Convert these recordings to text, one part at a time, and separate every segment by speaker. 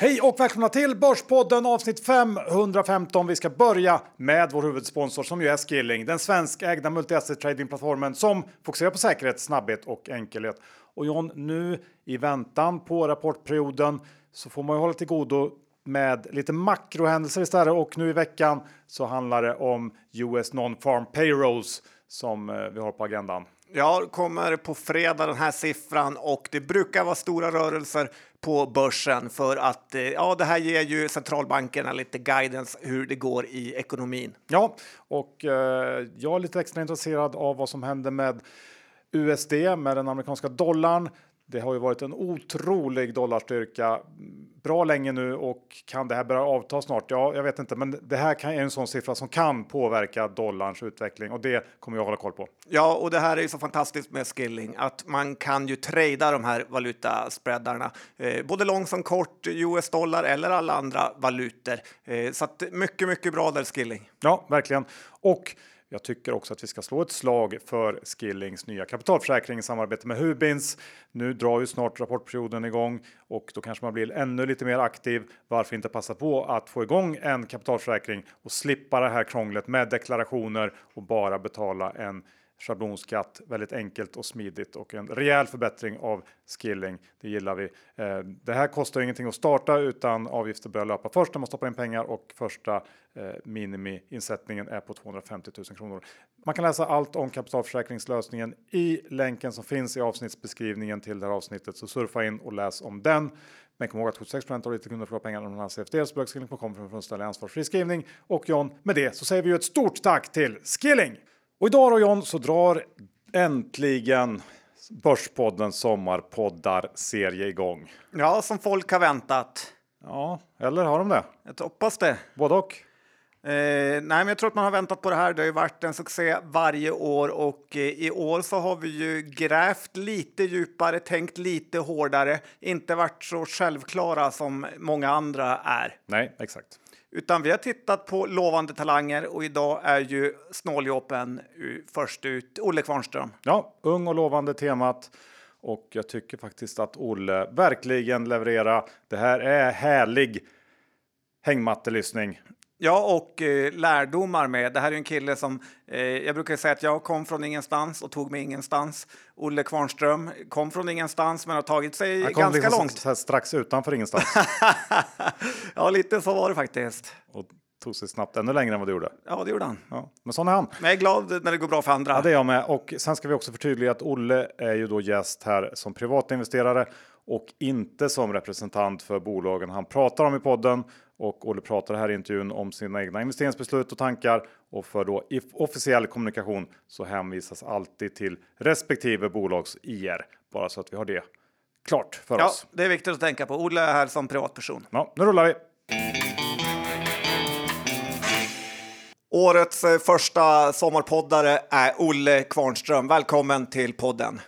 Speaker 1: Hej och välkomna till Börspodden avsnitt 515. Vi ska börja med vår huvudsponsor som ju är Skilling, den svenskägda multi-asset tradingplattformen som fokuserar på säkerhet, snabbhet och enkelhet. Och John, nu i väntan på rapportperioden så får man ju hålla till godo med lite makrohändelser istället och nu i veckan så handlar det om US non-farm payrolls som eh, vi har på agendan.
Speaker 2: Ja, kommer på fredag den här siffran och det brukar vara stora rörelser på börsen för att eh, ja, det här ger ju centralbankerna lite guidance hur det går i ekonomin.
Speaker 1: Ja, och eh, jag är lite extra intresserad av vad som händer med USD med den amerikanska dollarn. Det har ju varit en otrolig dollarstyrka bra länge nu och kan det här börja avta snart? Ja, jag vet inte, men det här kan, är en sån siffra som kan påverka dollarns utveckling och det kommer jag hålla koll på.
Speaker 2: Ja, och det här är ju så fantastiskt med skilling att man kan ju trada de här valutaspreadarna, eh, både lång som kort, US dollar eller alla andra valutor. Eh, så att mycket, mycket bra där skilling.
Speaker 1: Ja, verkligen. Och jag tycker också att vi ska slå ett slag för Skillings nya kapitalförsäkring i samarbete med Hubins. Nu drar ju snart rapportperioden igång och då kanske man blir ännu lite mer aktiv. Varför inte passa på att få igång en kapitalförsäkring och slippa det här krånglet med deklarationer och bara betala en schablonskatt. Väldigt enkelt och smidigt och en rejäl förbättring av skilling. Det gillar vi. Eh, det här kostar ingenting att starta utan avgifter börjar löpa först när man stoppar in pengar och första eh, minimiinsättningen är på 250 000 kronor. Man kan läsa allt om kapitalförsäkringslösningen i länken som finns i avsnittsbeskrivningen till det här avsnittet. Så surfa in och läs om den. Men kom ihåg att 76 av ditt kunder förlorar pengar om de har CFD. Spökskilling.com för en fullständig ansvarsfri skrivning. Och John, med det så säger vi ju ett stort tack till Skilling! Och idag då John så drar äntligen Börspodden sommarpoddar-serie igång.
Speaker 2: Ja, som folk har väntat.
Speaker 1: Ja, eller har de det?
Speaker 2: Jag hoppas det.
Speaker 1: Både och.
Speaker 2: Eh, nej, men jag tror att man har väntat på det här. Det har ju varit en succé varje år och eh, i år så har vi ju grävt lite djupare, tänkt lite hårdare, inte varit så självklara som många andra är.
Speaker 1: Nej, exakt.
Speaker 2: Utan vi har tittat på lovande talanger och idag är ju snåljåpen först ut. Olle Kvarnström.
Speaker 1: Ja, ung och lovande temat. Och jag tycker faktiskt att Olle verkligen levererar. Det här är härlig hängmattelyssning.
Speaker 2: Ja, och eh, lärdomar med. Det här är en kille som eh, jag brukar säga att jag kom från ingenstans och tog mig ingenstans. Olle Kvarnström kom från ingenstans men har tagit sig
Speaker 1: Han kom
Speaker 2: ganska
Speaker 1: liksom
Speaker 2: långt.
Speaker 1: så- så strax utanför ingenstans
Speaker 2: ja, lite så var det faktiskt.
Speaker 1: och tog sig snabbt ännu längre än vad du gjorde.
Speaker 2: Ja, det gjorde han.
Speaker 1: Ja, men sån är han.
Speaker 2: Men jag är glad när det går bra för andra.
Speaker 1: Ja, det är jag med. Och sen ska vi också förtydliga att Olle är ju då gäst här som privatinvesterare och inte som representant för bolagen han pratar om i podden. Och Olle pratar här i intervjun om sina egna investeringsbeslut och tankar. Och för då officiell kommunikation så hänvisas alltid till respektive bolags IR. Bara så att vi har det klart för
Speaker 2: Ja,
Speaker 1: oss.
Speaker 2: det är viktigt att tänka på. Olle är här som privatperson.
Speaker 1: Ja, nu rullar vi.
Speaker 2: Årets eh, första sommarpoddare är Olle Kvarnström. Välkommen till podden.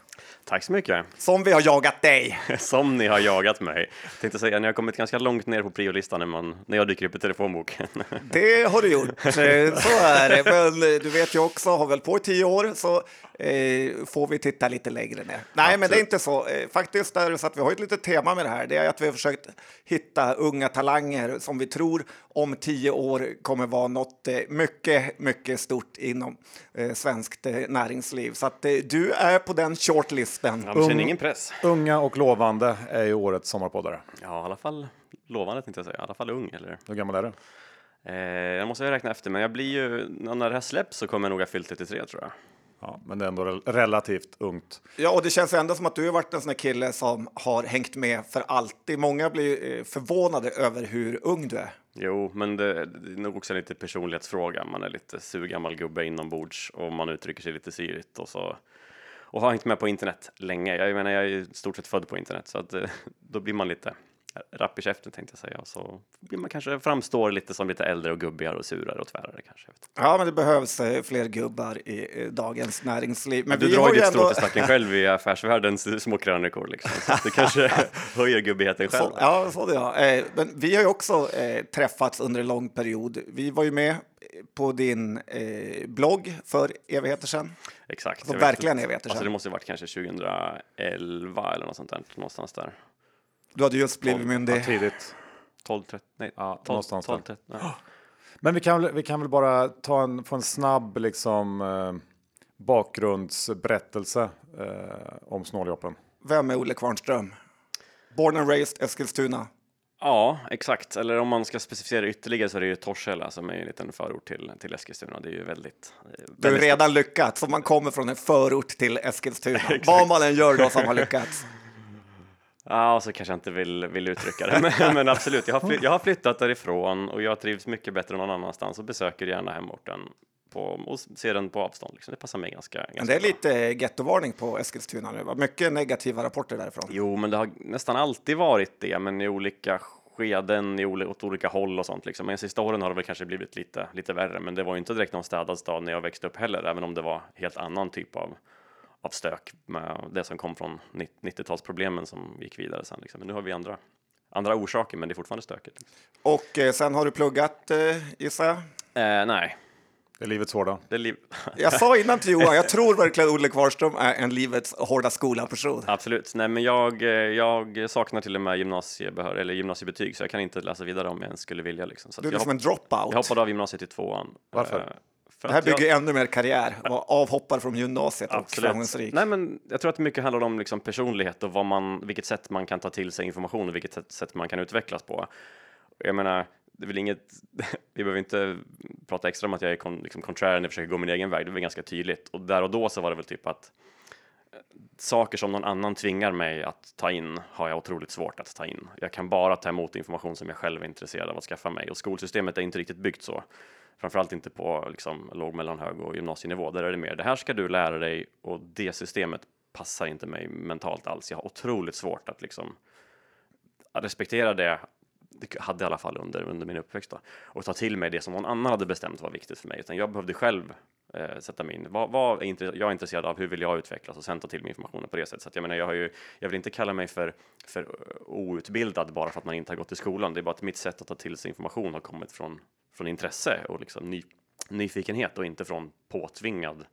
Speaker 3: Tack så mycket.
Speaker 2: Som vi har jagat dig.
Speaker 3: Som ni har jagat mig. Tänkte säga, ni har kommit ganska långt ner på priolistan när, man, när jag dyker upp i telefonboken.
Speaker 2: Det har du gjort. Så är det. Men du vet ju också, har väl på i tio år så eh, får vi titta lite längre ner. Nej, men det är inte så. Eh, faktiskt är det så att vi har ett litet tema med det här. Det är att vi har försökt hitta unga talanger som vi tror om tio år kommer vara något eh, mycket, mycket stort inom eh, svenskt eh, näringsliv. Så att eh, du är på den shortlisten.
Speaker 3: Ja, men känner ingen press.
Speaker 1: Unga och lovande är ju årets sommarpoddare.
Speaker 3: Ja, i alla fall lovande tänkte jag säga. I alla fall ung, eller?
Speaker 1: Hur gammal är du?
Speaker 3: Eh, jag måste räkna efter, men jag blir ju, när det här släpps så kommer jag nog ha fyllt 33 tror jag.
Speaker 1: Ja, men det är ändå rel- relativt ungt.
Speaker 2: Ja, och det känns ändå som att du har varit en sån här kille som har hängt med för alltid. Många blir eh, förvånade över hur ung du är.
Speaker 3: Jo, men det, det är nog också lite personlighetsfråga. Man är lite surgammal gubbe inombords och man uttrycker sig lite syrigt och så och har hängt med på internet länge. Jag menar, jag är i stort sett född på internet så att eh, då blir man lite rapp i käften tänkte jag säga. Och så blir man kanske framstår lite som lite äldre och gubbigare och surare och tvärare kanske. Vet.
Speaker 2: Ja, men det behövs eh, fler gubbar i eh, dagens näringsliv. Men
Speaker 3: du
Speaker 2: vi
Speaker 3: drar ju
Speaker 2: ju
Speaker 3: ett strå
Speaker 2: ändå...
Speaker 3: till stacken själv i affärsvärldens små krönikor liksom. Så det kanske höjer gubbigheten själv.
Speaker 2: Så, ja, så det ja. Eh, men vi har ju också eh, träffats under en lång period. Vi var ju med på din blogg för evigheter sedan.
Speaker 3: Exakt.
Speaker 2: Alltså
Speaker 3: vet
Speaker 2: verkligen
Speaker 3: inte.
Speaker 2: evigheter
Speaker 3: Alltså
Speaker 2: sedan.
Speaker 3: det måste ju varit kanske 2011 eller något sånt där, någonstans där.
Speaker 2: Du hade just blivit
Speaker 1: Ja,
Speaker 2: myndig.
Speaker 1: tidigt.
Speaker 3: 12, 13, nej,
Speaker 1: Ja,
Speaker 3: 12,
Speaker 1: någonstans
Speaker 3: 12,
Speaker 1: där.
Speaker 3: 13, ja.
Speaker 1: Men vi kan, väl- vi kan väl bara ta en, få en snabb liksom, eh, bakgrundsberättelse eh, om snåljåpen.
Speaker 2: Vem är Olle Kvarnström? Born and raised Eskilstuna.
Speaker 3: Ja, exakt. Eller om man ska specificera ytterligare så är det ju Torshälla som är en liten förort till, till Eskilstuna. Det är ju väldigt... eh,
Speaker 2: Du har
Speaker 3: väldigt
Speaker 2: redan lyckats, om man kommer från en förort till Eskilstuna. Vad man än gör då så har lyckats.
Speaker 3: Ja, så kanske jag inte vill, vill uttrycka det, men, men absolut. Jag har, fly, jag har flyttat därifrån och jag trivs mycket bättre någon annanstans och besöker gärna hemorten på, och ser den på avstånd. Liksom. Det passar mig ganska, ganska
Speaker 2: Men det är lite gettovarning på Eskilstuna nu. va? Mycket negativa rapporter därifrån.
Speaker 3: Jo, men det har nästan alltid varit det, men i olika skeden, i oli, åt olika håll och sånt. Liksom. Men de sista åren har det väl kanske blivit lite, lite värre, men det var ju inte direkt någon städad stad när jag växte upp heller, även om det var helt annan typ av, av stök med det som kom från 90-talsproblemen som gick vidare sen. Liksom. Men nu har vi andra, andra orsaker, men det är fortfarande stökigt.
Speaker 2: Och eh, sen har du pluggat, eh, gissar jag.
Speaker 3: Eh, nej,
Speaker 1: Det är livets hårda.
Speaker 3: det är liv.
Speaker 2: Jag sa innan till Johan, jag tror verkligen Olle Kvarnström är en livets hårda skola-person.
Speaker 3: Absolut. Nej, men jag, eh, jag saknar till och med gymnasiebehör eller gymnasiebetyg, så jag kan inte läsa vidare om jag ens skulle vilja. Liksom. Så
Speaker 2: Du är
Speaker 3: jag,
Speaker 2: liksom en
Speaker 3: hopp,
Speaker 2: dropout.
Speaker 3: jag hoppade av gymnasiet i tvåan.
Speaker 1: Varför?
Speaker 2: Det här
Speaker 3: att jag-
Speaker 2: bygger ännu mer karriär. Var avhoppare från gymnasiet och framgångsrik.
Speaker 3: Nej, men jag tror att det mycket handlar om liksom personlighet och vad man, vilket sätt man kan ta till sig information och vilket sätt, man kan utvecklas på. Jag menar, det är väl inget, vi behöver inte prata extra om att jag är kon, liksom konträr när jag försöker gå min egen väg, det är ganska tydligt. Och där och då så var det väl typ att eh, saker som någon annan tvingar mig att ta in har jag otroligt svårt att ta in. Jag kan bara ta emot information som jag själv är intresserad av att skaffa mig och skolsystemet är inte riktigt byggt så. Framförallt inte på liksom, låg, mellan, hög och gymnasienivå. Där är det mer, det här ska du lära dig och det systemet passar inte mig mentalt alls. Jag har otroligt svårt att liksom att respektera det, det hade i alla fall under, under min uppväxt då, och ta till mig det som någon annan hade bestämt var viktigt för mig. Utan jag behövde själv eh, sätta mig in. Vad, vad är jag är intresserad av? Hur vill jag utvecklas? Och sen ta till mig informationen på det sättet. Så att jag menar, jag har ju, jag vill inte kalla mig för, för outbildad bara för att man inte har gått i skolan. Det är bara att mitt sätt att ta till sig information har kommit från, från intresse och liksom ny, nyfikenhet och inte från påtvingad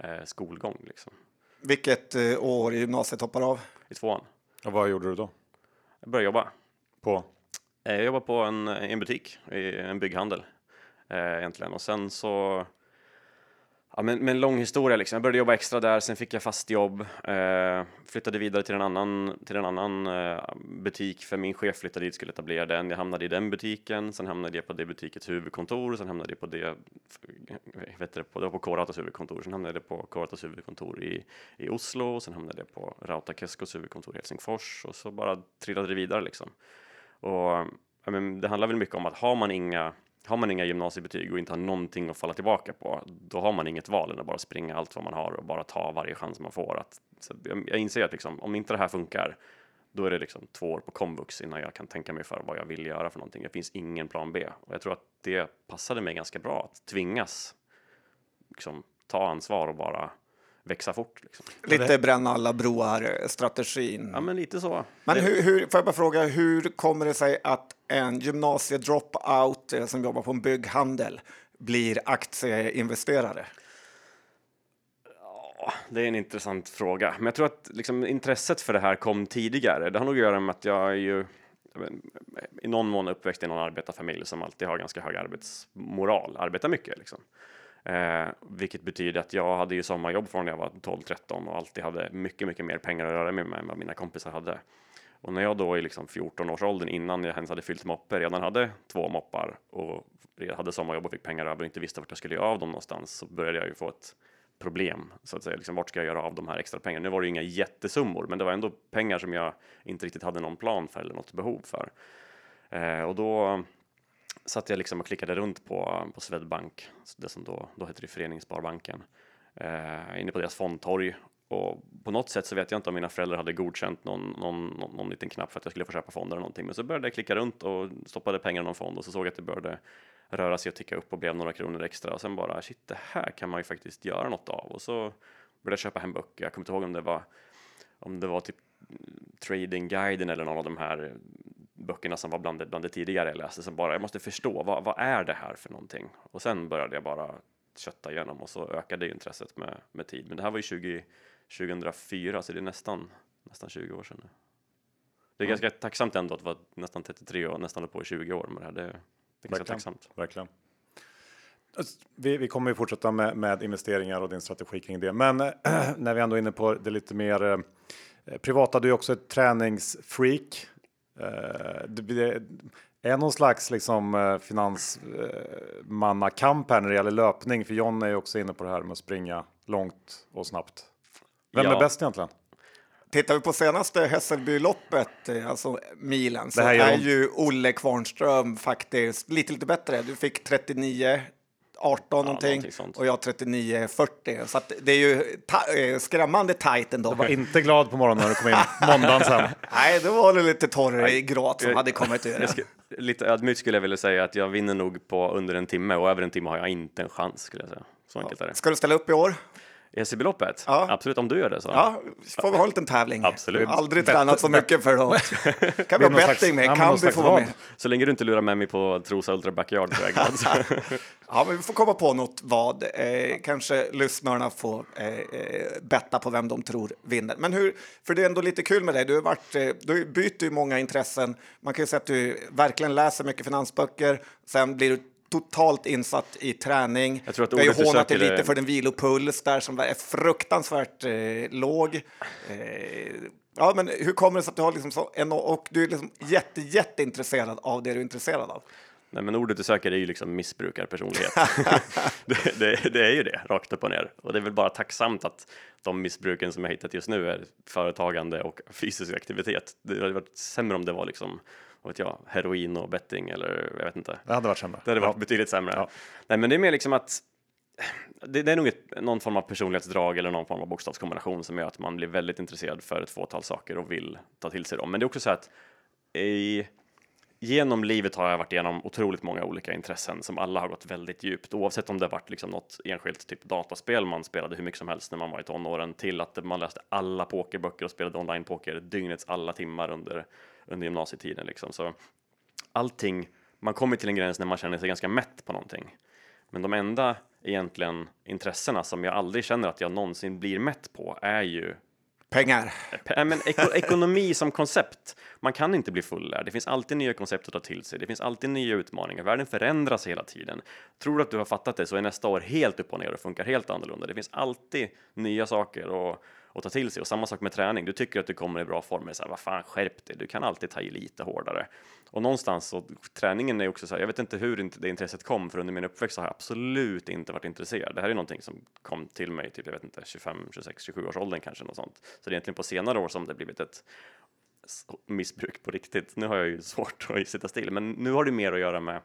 Speaker 3: eh, skolgång liksom.
Speaker 2: Vilket eh, år i gymnasiet hoppar av?
Speaker 3: I tvåan.
Speaker 1: Och vad gjorde du då?
Speaker 3: Jag började jobba.
Speaker 1: På?
Speaker 3: Eh, Jag jobbar på en, en butik, i en bygghandel eh, egentligen. Och sen så, ja men, men lång historia liksom. Jag började jobba extra där, sen fick jag fast jobb, eh, flyttade vidare till en annan, till en annan eh, butik för min chef flyttade dit, skulle etablera den. Jag hamnade i den butiken, sen hamnade jag på det butikets huvudkontor, sen hamnade jag på det, eh, vet du, på, det var på K-Rautas huvudkontor, sen hamnade jag på K-Rautas huvudkontor i, i Oslo, sen hamnade jag på Rauta Keskos huvudkontor i Helsingfors och så bara trillade det vidare liksom. Och ja, men det handlar väl mycket om att har man inga har man inga gymnasiebetyg och inte har någonting att falla tillbaka på, då har man inget val än att bara springa allt vad man har och bara ta varje chans man får. Att, så jag, jag inser att liksom, om inte det här funkar, då är det liksom två år på komvux innan jag kan tänka mig för vad jag vill göra för någonting. Det finns ingen plan B och jag tror att det passade mig ganska bra att tvingas liksom, ta ansvar och bara växa fort. Liksom.
Speaker 2: Lite bränna alla broar-strategin.
Speaker 3: Ja, men lite så.
Speaker 2: Men hur, hur, får jag bara fråga, hur kommer det sig att en gymnasie-dropout eh, som jobbar på en bygghandel blir aktieinvesterare?
Speaker 3: Det är en intressant fråga, men jag tror att liksom, intresset för det här kom tidigare. Det har nog att göra med att jag är ju i någon mån uppväxt i någon arbetarfamilj som alltid har ganska hög arbetsmoral, arbetar mycket liksom. Eh, vilket betyder att jag hade ju sommarjobb från när jag var 12-13 och alltid hade mycket, mycket mer pengar att röra mig med än vad mina kompisar hade. Och när jag då i liksom 14-årsåldern innan jag ens hade fyllt moppe redan hade två moppar och hade sommarjobb och fick pengar över och inte visste vart jag skulle göra av dem någonstans så började jag ju få ett problem så att säga. Liksom, vart ska jag göra av de här extra pengarna? Nu var det ju inga jättesummor, men det var ändå pengar som jag inte riktigt hade någon plan för eller något behov för. Eh, och då satt jag liksom och klickade runt på, på Swedbank, det som då, då hette det Föreningssparbanken, eh, inne på deras fondtorg. Och på något sätt så vet jag inte om mina föräldrar hade godkänt någon, någon, någon, någon liten knapp för att jag skulle få köpa fonder eller någonting. Men så började jag klicka runt och stoppade pengar i någon fond och så såg jag att det började röra sig och ticka upp och blev några kronor extra. Och sen bara shit, det här kan man ju faktiskt göra något av. Och så började jag köpa hem böcker. Jag kommer inte ihåg om det var om det var typ Trading Guiden eller någon av de här böckerna som var bland det, bland det tidigare jag läste som bara, jag måste förstå, vad, vad är det här för någonting? Och sen började jag bara kötta igenom och så ökade intresset med, med tid. Men det här var ju 20, 2004, så det är nästan, nästan 20 år sedan nu. Det är ganska tacksamt ändå att vara nästan 33 och nästan på i 20 år med det här. Det, det är ganska
Speaker 1: Verkligen.
Speaker 3: tacksamt.
Speaker 1: Verkligen. Alltså, Vi, vi kommer ju fortsätta med, med investeringar och din strategi kring det. Men när vi ändå är inne på det lite mer eh, privata, du är också ett träningsfreak. Eh, det, är någon slags liksom, eh, finansmannakamp här när det gäller löpning. För John är ju också inne på det här med att springa långt och snabbt. Vem
Speaker 3: Ja.
Speaker 1: är bäst egentligen?
Speaker 2: Tittar vi på senaste Hässelbyloppet, eh, alltså milen, så är ju Olle Kvarnström faktiskt lite, lite bättre. Du fick 39, 18 någonting
Speaker 3: någonting sånt.
Speaker 2: och jag 39, 40. Så att det är ju ta- eh, skrämmande tajt ändå.
Speaker 1: Var inte glad på morgonen när du kom in måndagen sen.
Speaker 2: Nej, då var det lite torr i gråt som
Speaker 3: jag-
Speaker 2: hade kommit ur den.
Speaker 3: lite ödmjukt skulle jag vilja säga att jag vinner nog på under en timme och över en timme har jag inte en chans skulle jag säga. Så enkelt är det.
Speaker 2: Ska du ställa upp i år?
Speaker 3: EC-beloppet?
Speaker 2: Ja.
Speaker 3: Absolut, om du gör det så.
Speaker 2: Ja, får vi ha en liten tävling?
Speaker 3: Absolut.
Speaker 2: Aldrig
Speaker 1: Bet-
Speaker 2: tränat så mycket för att... kan vi ha betting med?
Speaker 1: ja,
Speaker 2: Kan vi få vara med?
Speaker 3: Så länge du inte lurar med mig på Trosa Ultra Backyard så är jag glad.
Speaker 2: Ja, men vi får komma på något vad. Eh, kanske lyssnarna får eh, eh, betta på vem de tror vinner. Men hur, för det är ändå lite kul med dig. Du har varit, eh, du byter ju många intressen. Man kan ju säga att du verkligen läser mycket finansböcker. Sen blir du totalt insatt i träning.
Speaker 3: Jag tror att
Speaker 2: du har ju hånat
Speaker 3: söker
Speaker 2: lite för din vilopuls där som är fruktansvärt eh, låg. Eh, ja, men hur kommer det sig att du har liksom så en, och du är liksom jätte, jätteintresserad av det du är intresserad av?
Speaker 3: Nej, men ordet du söker är ju liksom missbrukarpersonlighet. det, det, det är ju det, rakt upp och ner. Och det är väl bara tacksamt att de missbruken som jag hittat just nu är företagande och fysisk aktivitet. Det hade varit sämre om det var liksom, vad vet jag, heroin och betting eller jag vet inte.
Speaker 1: Det hade varit sämre.
Speaker 3: Det hade varit
Speaker 1: Ja.
Speaker 3: betydligt sämre.
Speaker 1: Ja.
Speaker 3: Nej, men det är mer liksom att det, det är nog ett, någon form av personlighetsdrag eller någon form av bokstavskombination som gör att man blir väldigt intresserad för ett fåtal saker och vill ta till sig dem. Men det är också så att i, genom livet har jag varit igenom otroligt många olika intressen som alla har gått väldigt djupt, oavsett om det har varit liksom något enskilt typ dataspel man spelade hur mycket som helst när man var i tonåren till att man läste alla pokerböcker och spelade online-poker dygnets alla timmar under, under gymnasietiden. Liksom. Så allting, man kommer till en gräns när man känner sig ganska mätt på någonting. Men de enda egentligen intressena som jag aldrig känner att jag någonsin blir mätt på är ju
Speaker 2: Pengar.
Speaker 3: Pe- men eko ekonomi som koncept. Man kan inte bli fullärd. Det finns alltid nya koncept att ta till sig. Det finns alltid nya utmaningar. Världen förändras hela tiden. Tror du att du har fattat det så är nästa år helt upp och ner och funkar helt annorlunda. Det finns alltid nya saker att, att ta till sig. Och samma sak med träning. Du tycker att du kommer i bra form. Men så här, vad fan, skärp dig. Du kan alltid ta i lite hårdare. Och någonstans så träningen är också så här, jag vet inte hur det intresset kom, för under min uppväxt har jag absolut inte varit intresserad. Det här är någonting som kom till mig typ, jag vet inte, 25, 26, 27 års åldern kanske något sånt. Så det är egentligen på senare år som det blivit ett missbruk på riktigt. Nu har jag ju svårt att sitta still, men nu har det mer att göra med,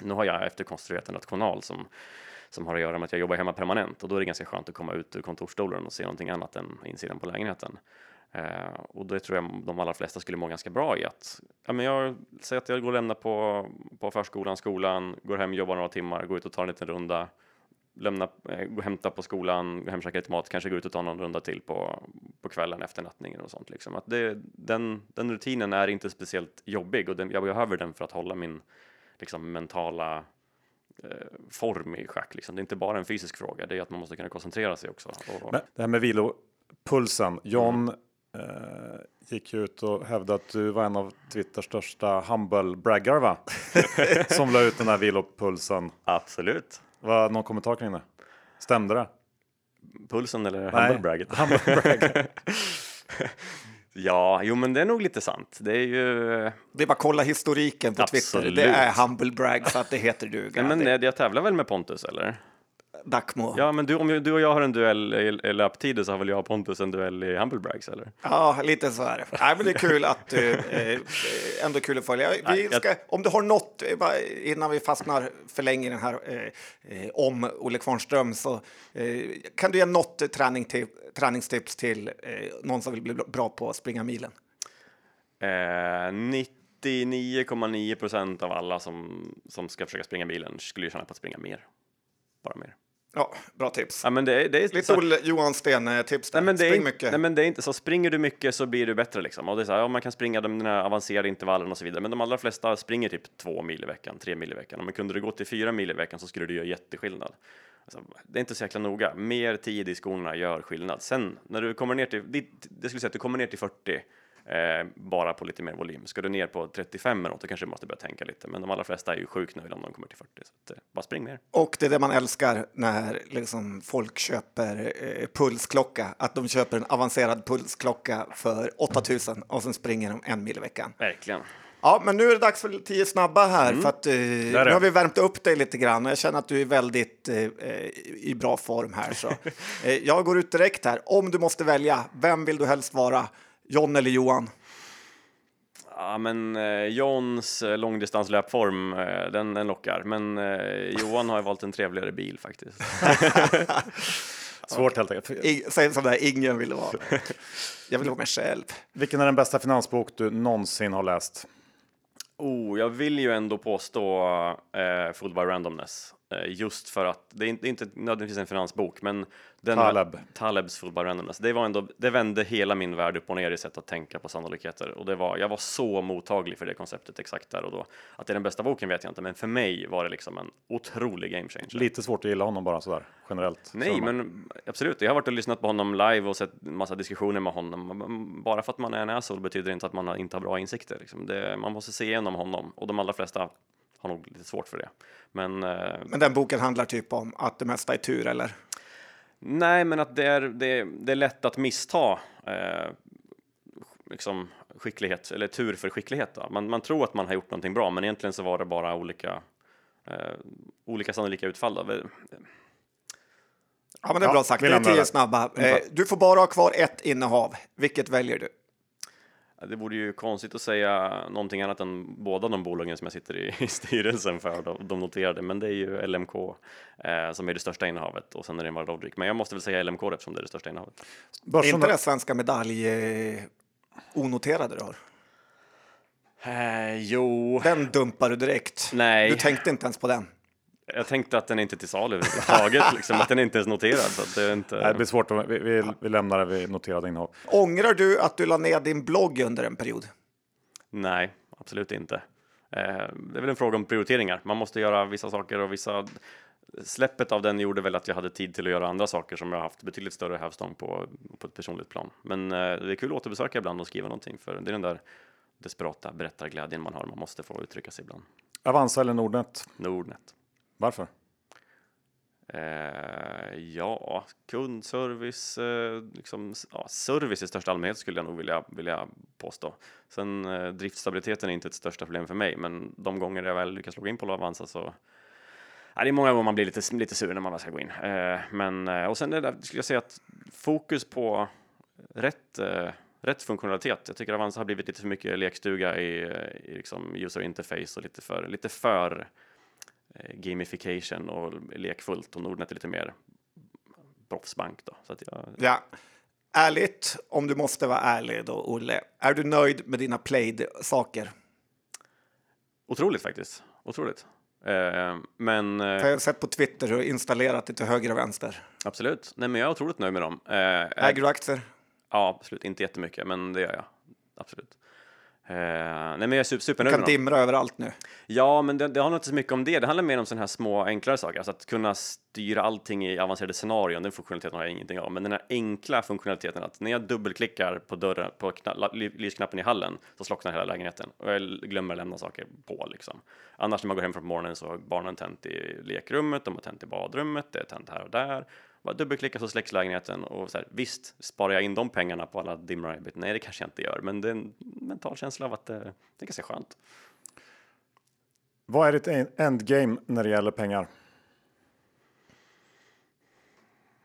Speaker 3: nu har jag efterkonstruerat en national som som har att göra med att jag jobbar hemma permanent och då är det ganska skönt att komma ut ur kontorsstolen och se någonting annat än insidan på lägenheten. Eh, och det tror jag de allra flesta skulle må ganska bra i att, ja men jag säger att jag går och lämnar på, på förskolan, skolan, går hem, jobbar några timmar, går ut och tar en liten runda, lämna, eh, gå hämta på skolan, gå hem, käka lite mat, kanske gå ut och ta någon runda till på, på kvällen efter nattningen och sånt liksom. Att det, den, den rutinen är inte speciellt jobbig och den, jag behöver den för att hålla min liksom, mentala form i schack. Liksom. Det är inte bara en fysisk fråga, det är att man måste kunna koncentrera sig också. Och,
Speaker 1: Men det här med vilopulsen. John eh, gick ut och hävdade att du var en av Twitters största humble braggar va? Som la ut den här vilopulsen.
Speaker 3: Absolut.
Speaker 1: Var någon kommentar kring det? Stämde det?
Speaker 3: Pulsen eller
Speaker 1: Nej.
Speaker 3: humble. Ja, jo men det är nog lite sant. Det är ju...
Speaker 2: Det är bara att kolla historiken på Twitter.
Speaker 3: Absolut.
Speaker 2: Det är humble brag så att det heter duga.
Speaker 3: Nej, men eh, jag tävlar väl med Pontus eller?
Speaker 2: Dackmo.
Speaker 3: Ja, men du, om du och jag har en duell i, löptider så har väl jag och Pontus en duell i humble brags eller?
Speaker 2: Ja, lite så är det. Nej, men det är kul att du eh, ändå kul att följa.
Speaker 3: Nej, jag-
Speaker 2: ska, om du har något, eh, innan vi fastnar för länge i den här eh, eh, om Olle Kvarnström, så eh, kan du ge något träning till, träningstips till eh, någon som vill bli bra på att springa milen?
Speaker 3: Eh, 99,9 procent av alla som, som ska försöka springa bilen skulle ju tjäna på att springa mer. Bara mer.
Speaker 2: Ja, bra tips.
Speaker 3: Ja, men det, är- det är
Speaker 2: Lite Olle Johan Sten-tips där.
Speaker 3: Nej men, det är,
Speaker 2: Spring
Speaker 3: inte-
Speaker 2: mycket.
Speaker 3: nej men det är inte så, springer du mycket så blir du bättre liksom. Och det är så här, ja, man kan springa de avancerade intervallen och så vidare, men de allra flesta springer typ två mil i veckan, tre mil i veckan. Man kunde du gå till fyra mil i veckan så skulle du göra jätteskillnad. Alltså, det är inte så jäkla noga. Mer tid i skorna gör skillnad. Sen när du kommer ner till, jag skulle säga att du kommer ner till 40, eh, bara på lite mer volym. Ska du ner på 35 eller något, då kanske du måste börja tänka lite. Men de allra flesta är ju sjukt nöjda om de kommer till 40. Så att, eh, bara spring mer.
Speaker 2: Och det är det man älskar när liksom folk köper eh, pulsklocka, att de köper en avancerad pulsklocka för 8000 och sen springer de en mil i veckan.
Speaker 3: Verkligen.
Speaker 2: Ja, men nu är det dags för tio snabba här, för att eh, nu har vi värmt upp dig lite grann. Jag känner att du är väldigt eh, eh, i bra form här. Så. Eh, jag går ut direkt här. Om du måste välja, vem vill du helst vara? John eller Johan?
Speaker 3: Ja, men eh, Johns eh, långdistanslöpform, eh, den, den lockar. Men eh, Johan har ju valt en trevligare bil faktiskt.
Speaker 1: Svårt helt enkelt.
Speaker 2: Säg sådär, ingen vill vara. Jag vill vara mig själv.
Speaker 1: Vilken är den bästa finansbok du någonsin har läst?
Speaker 3: Oh, jag vill ju ändå påstå eh, Fooled by Randomness. Eh, just för att det är inte, nödvändigtvis en finansbok, men den
Speaker 1: Taleb.
Speaker 3: Talebs Fooled by Randomness. Det, var ändå, det vände hela min värld upp och ner i sätt att tänka på sannolikheter. Och det var, jag var så mottaglig för det konceptet exakt där och då. Att det är den bästa boken vet jag inte, men för mig var det liksom en otrolig game changer.
Speaker 1: Lite svårt att gilla honom bara sådär generellt.
Speaker 3: Nej, men absolut. Jag har varit och lyssnat på honom live och sett massa diskussioner med honom. Bara för att man är en asshole betyder inte att man inte har bra insikter. Liksom. Det, man måste se igenom honom och de allra flesta har nog lite svårt för det. Men eh,
Speaker 2: Men den boken handlar typ om att det mesta är tur, eller?
Speaker 3: nej, men att det är, det, det är lätt att missta eh, liksom skicklighet eller tur för skicklighet. Då. Man, man tror att man har gjort någonting bra, men egentligen så var det bara olika eh, olika sannolika utfall. Då.
Speaker 2: Ja, men det är
Speaker 1: Ja,
Speaker 2: bra sagt. Det är tio snabba. Eh, du får bara ha kvar ett innehav. Vilket väljer du?
Speaker 3: Det vore ju konstigt att säga någonting annat än båda de bolagen som jag sitter i, i styrelsen för, de, de noterade, men det är ju LMK eh, som är det största innehavet och sen är det Invar Rodrik. Men jag måste väl säga LMK eftersom det är det största innehavet.
Speaker 2: Är inte det svenska medalj eh, onoterade du har?
Speaker 3: Eh, jo,
Speaker 2: Den dumpar du direkt.
Speaker 3: Nej.
Speaker 2: Du tänkte inte ens på den.
Speaker 3: Jag tänkte att den är inte till salu överhuvudtaget, liksom, att den inte är noterad. Så att det är inte...
Speaker 1: Nej, det blir svårt. Att, vi, vi, vi lämnar det vid noterade innehav.
Speaker 2: Ångrar du att du la ner din blogg under en period?
Speaker 3: Nej, absolut inte. Eh, det är väl en fråga om prioriteringar. Man måste göra vissa saker och vissa Släppet av den gjorde väl att jag hade tid till att göra andra saker som jag haft betydligt större hävstång på, på ett personligt plan. Men eh, det är kul att återbesöka ibland och skriva någonting för det är den där desperata berättarglädjen man har. Man måste få uttrycka sig ibland.
Speaker 1: Avanza eller Nordnet?
Speaker 3: Nordnet.
Speaker 1: Varför?
Speaker 3: Eh, ja, kundservice, eh, liksom, ja, service i största allmänhet skulle jag nog vilja, vilja påstå. Sen eh, driftstabiliteten är inte ett största problem för mig, men de gånger jag väl lyckas logga in på Avanza så Ja, det är många gånger man blir lite, lite sur när man väl ska gå in. Eh, men, eh, och sen är det, skulle jag säga att fokus på rätt, eh, rätt funktionalitet. Jag tycker Avanza har blivit lite för mycket lekstuga i, i liksom user interface och lite för, lite för eh, gamification och lekfullt och Nordnet är lite mer proffsbank då. Så att jag,
Speaker 2: Ja. Ärligt, om du måste vara ärlig då, Olle. Är du nöjd med dina played-saker?
Speaker 3: otroligt faktiskt, otroligt. Eh, men eh,
Speaker 2: jag har sett på Twitter och installerat det till höger och vänster.
Speaker 3: absolut, nej men jag är otroligt nöjd med dem. Eh,
Speaker 2: Äger du aktier?
Speaker 3: Ja, absolut, inte jättemycket, men det gör jag. Absolut. Eh, nej, men jag är super,
Speaker 2: Du
Speaker 3: supernöjd
Speaker 2: kan dimra överallt nu.
Speaker 3: Ja, men det, det handlar inte så mycket om det. Det handlar mer om sådana här små enklare saker, alltså att kunna styra allting i avancerade scenarion. Den funktionaliteten har jag ingenting av, men den här enkla funktionaliteten att när jag dubbelklickar på dörren på lysknappen i hallen så slocknar hela lägenheten och jag glömmer lämna saker på liksom. Annars när man går hem från morgonen så har barnen tänt i lekrummet, de har tänt i badrummet, det är tänt här och där. Bara dubbelklicka så släcks lägenheten och så här, visst, sparar jag in de pengarna på alla dimrar? Nej, det kanske jag inte gör, men det är en mental känsla av att det, det är ganska skönt.
Speaker 1: Vad är ditt en- endgame när det gäller pengar?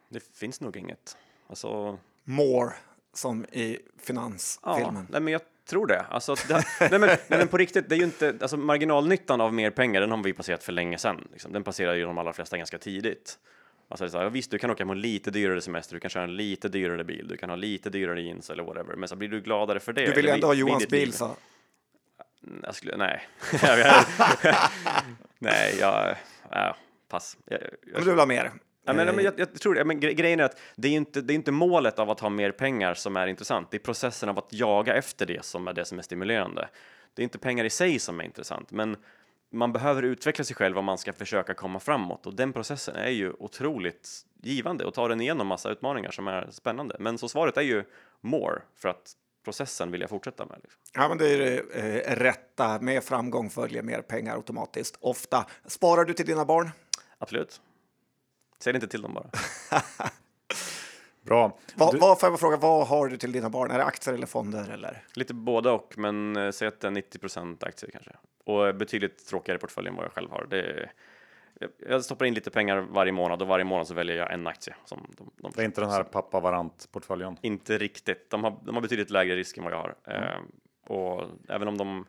Speaker 3: Det finns nog inget. Alltså,
Speaker 2: More, som i
Speaker 3: ja,
Speaker 2: finansfilmen.
Speaker 3: nej, men jag tror det. Alltså, det nej, men, nej, men på riktigt, det är ju inte, alltså, marginalnyttan av mer pengar, den har vi passerat för länge sedan. Liksom. Den passerar ju de allra flesta ganska tidigt. Alltså, det är så här, visst, du kan åka på en lite dyrare semester, du kan köra en lite dyrare bil, du kan ha lite dyrare jeans eller whatever. Men så blir du gladare för det.
Speaker 2: Du vill ändå ha Johans bil, så.
Speaker 3: Mm, Jag skulle, nej. Nej, jag, ja, pass. Jag, jag,
Speaker 2: Men du vill ha mer?
Speaker 3: Ja, men, men jag, jag tror det. Men gre- grejen är att det är, inte, det är inte målet av att ha mer pengar som är intressant. Det är processen av att jaga efter det som är det som är stimulerande. Det är inte pengar i sig som är intressant, men man behöver utveckla sig själv om man ska försöka komma framåt och den processen är ju otroligt givande och tar den igenom massa utmaningar som är spännande. Men så svaret är ju more för att processen vill jag fortsätta med. Liksom.
Speaker 2: Ja, men det är det eh, rätta. Med framgång följer mer pengar automatiskt. Ofta. Sparar du till dina barn?
Speaker 3: Absolut. Säg inte till dem bara.
Speaker 1: Bra.
Speaker 2: Vad,
Speaker 1: Du-
Speaker 2: vad, får jag fråga, vad har du till dina barn? Är det aktier eller fonder? Eller?
Speaker 3: Lite både och, men eh, säg att det är 90% aktier kanske. Och betydligt tråkigare portfölj än vad jag själv har. Det är, jag- stoppar in lite pengar varje månad och varje månad så väljer jag en aktie. Som de, de
Speaker 1: Det är inte den här pappa Varant-portföljen.
Speaker 3: Inte riktigt. De har, de har betydligt lägre risk än vad jag har. Eh, och även om de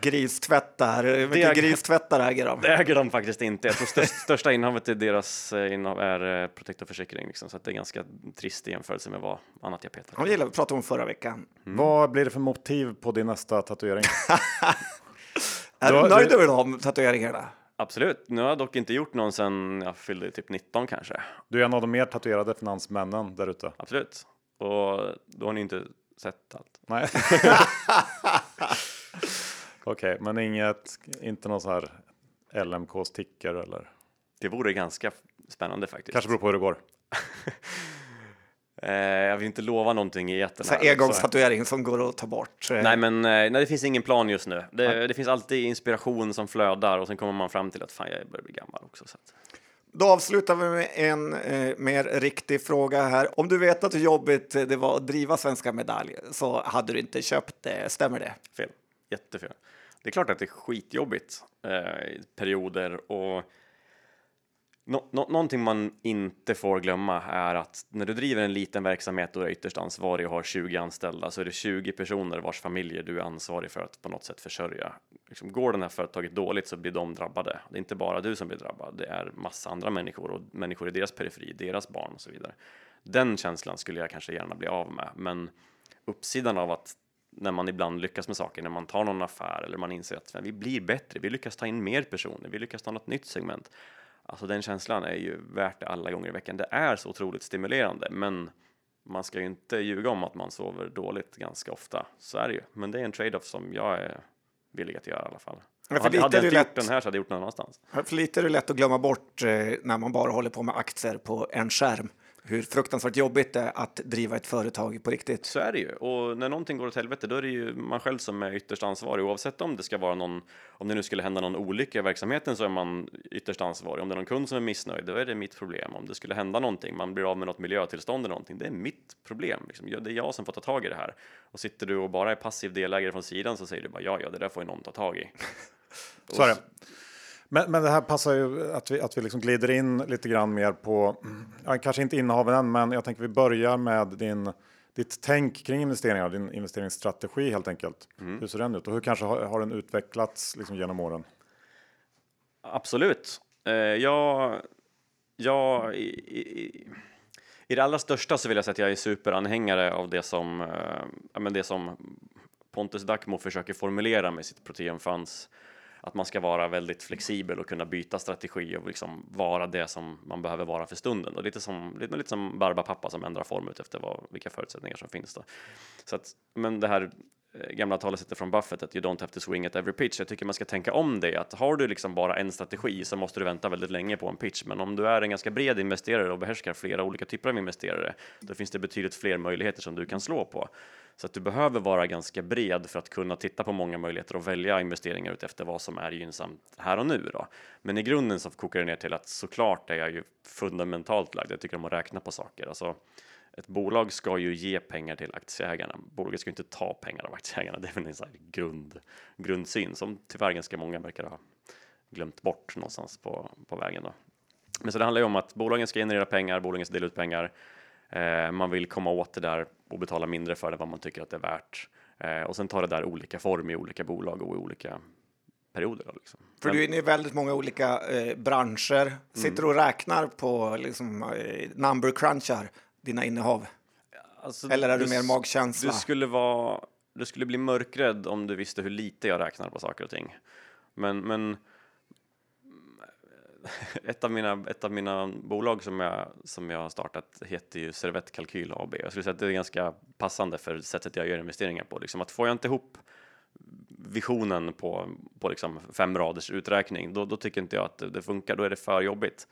Speaker 2: Gristvättar. Hur mycket
Speaker 3: Det-
Speaker 2: gristvättar äger de?
Speaker 3: Det äger de faktiskt inte. Jag tror störst, största innehavet i deras eh, innehav är eh, Protector Försäkring. Liksom, så att det är ganska trist i jämförelse med vad annat jag petar.
Speaker 2: De gillar vi pratade om förra veckan.
Speaker 1: Vad blir det för motiv på din nästa tatuering?
Speaker 2: Är
Speaker 1: Då-
Speaker 2: du nöjd
Speaker 1: du-
Speaker 2: över de tatueringarna?
Speaker 3: Absolut. Nu har jag dock inte gjort någon sedan jag fyllde typ 19 kanske.
Speaker 1: Du är en av de mer tatuerade finansmännen där ute.
Speaker 3: Absolut. Och då har ni inte sett allt.
Speaker 1: Nej. Okej, men inget, inte någon så här LMK-sticker eller?
Speaker 3: Det vore ganska spännande faktiskt.
Speaker 1: Kanske beror på hur det går.
Speaker 3: Eh, jag vill inte lova någonting i etern.
Speaker 2: Så engångstatuering som går att ta bort.
Speaker 3: Nej, men eh, nej, det finns ingen plan just nu. Det, det finns alltid inspiration som flödar och sen kommer man fram till att fan, jag börjar bli gammal också. Så att.
Speaker 2: Då avslutar vi med en eh, mer riktig fråga här. Om du vet att hur jobbigt det var att driva Svenska Medalj så hade du inte köpt det, stämmer det?
Speaker 3: Fel. Jättefel. Det är klart att det är skitjobbigt eh, i perioder och no, no, någonting man inte får glömma är att när du driver en liten verksamhet och är ytterst ansvarig och har 20 anställda så är det 20 personer vars familjer du är ansvarig för att på något sätt försörja. Liksom, går det här företaget dåligt så blir de drabbade. Det är inte bara du som blir drabbad, det är massa andra människor och människor i deras periferi, deras barn och så vidare. Den känslan skulle jag kanske gärna bli av med, men uppsidan av att när man ibland lyckas med saker, när man tar någon affär eller man inser att vi blir bättre, vi lyckas ta in mer personer, vi lyckas ta något nytt segment. Alltså den känslan är ju värt det alla gånger i veckan. Det är så otroligt stimulerande, men man ska ju inte ljuga om att man sover dåligt ganska ofta. Så är det ju. Men det är en trade-off som jag är villig att göra i alla fall.
Speaker 2: Ja,
Speaker 3: hade, hade jag inte
Speaker 2: lätt-
Speaker 3: gjort den här så hade jag gjort den någon annanstans.
Speaker 2: För lite är det lätt att glömma bort eh, när man bara håller på med aktier på en skärm. Hur fruktansvärt jobbigt det är att driva ett företag på riktigt.
Speaker 3: Så är det ju. Och när någonting går åt helvete, då är det ju man själv som är ytterst ansvarig. Oavsett om det ska vara någon, om det nu skulle hända någon olycka i verksamheten så är man ytterst ansvarig. Om det är någon kund som är missnöjd, då är det mitt problem. Om det skulle hända någonting, man blir av med något miljötillstånd eller någonting, det är mitt problem. Liksom. Det är jag som får ta tag i det här. Och sitter du och bara är passiv delägare från sidan så säger du bara ja, ja, det där får ju någon ta tag i.
Speaker 1: Så är det. Men, men det här passar ju att vi, att vi liksom glider in lite grann mer på, ja, kanske inte innehaven än, men jag tänker vi börjar med din, ditt tänk kring investeringar, din investeringsstrategi helt enkelt. Hur ser den ut och hur kanske har, har den utvecklats liksom genom åren?
Speaker 3: Absolut. Eh, jag, jag, i, i, I det allra största så vill jag säga att jag är superanhängare av det som, eh, men det som Pontus Dackmo försöker formulera med sitt Protean Funds. Att man ska vara väldigt flexibel och kunna byta strategi och liksom vara det som man behöver vara för stunden. Och lite som, lite, lite som Barbapapa som ändrar form ut efter vad, vilka förutsättningar som finns. Då. Så att, men det här Eh, gamla talesättet från Buffett att you don't have to swing at every pitch. Jag tycker man ska tänka om det. Att har du liksom bara en strategi så måste du vänta väldigt länge på en pitch. Men om du är en ganska bred investerare och behärskar flera olika typer av investerare, då finns det betydligt fler möjligheter som du kan slå på. Så att du behöver vara ganska bred för att kunna titta på många möjligheter och välja investeringar utefter vad som är gynnsamt här och nu. Då. Men i grunden så kokar det ner till att såklart är jag ju fundamentalt lagd. Jag tycker om att räkna på saker. Alltså, ett bolag ska ju ge pengar till aktieägarna. Bolaget ska inte ta pengar av aktieägarna. Det är väl en sån här grund, grundsyn som tyvärr ganska många verkar ha glömt bort någonstans på, på vägen. Då. Men så det handlar ju om att bolagen ska generera pengar, bolagen ska dela ut pengar. Eh, man vill komma åt det där och betala mindre för det vad man tycker att det är värt. Eh, och sen tar det där olika form i olika bolag och i olika perioder. Då, liksom.
Speaker 2: För
Speaker 3: Men-
Speaker 2: du är inne i väldigt många olika eh, branscher. Sitter du och räknar på liksom, eh, number crunchar dina innehav?
Speaker 3: Alltså,
Speaker 2: Eller är du
Speaker 3: s-
Speaker 2: mer magkänsla?
Speaker 3: Du skulle, vara, du skulle bli mörkrädd om du visste hur lite jag räknar på saker och ting. Men, men ett, av mina, ett av mina bolag som jag, som jag har startat heter ju Servett Kalkyl AB. Jag skulle säga att det är ganska passande för sättet jag gör investeringar på. Liksom att får jag inte ihop visionen på, på liksom fem raders uträkning, då, då tycker inte jag att det, det funkar. Då är det för jobbigt.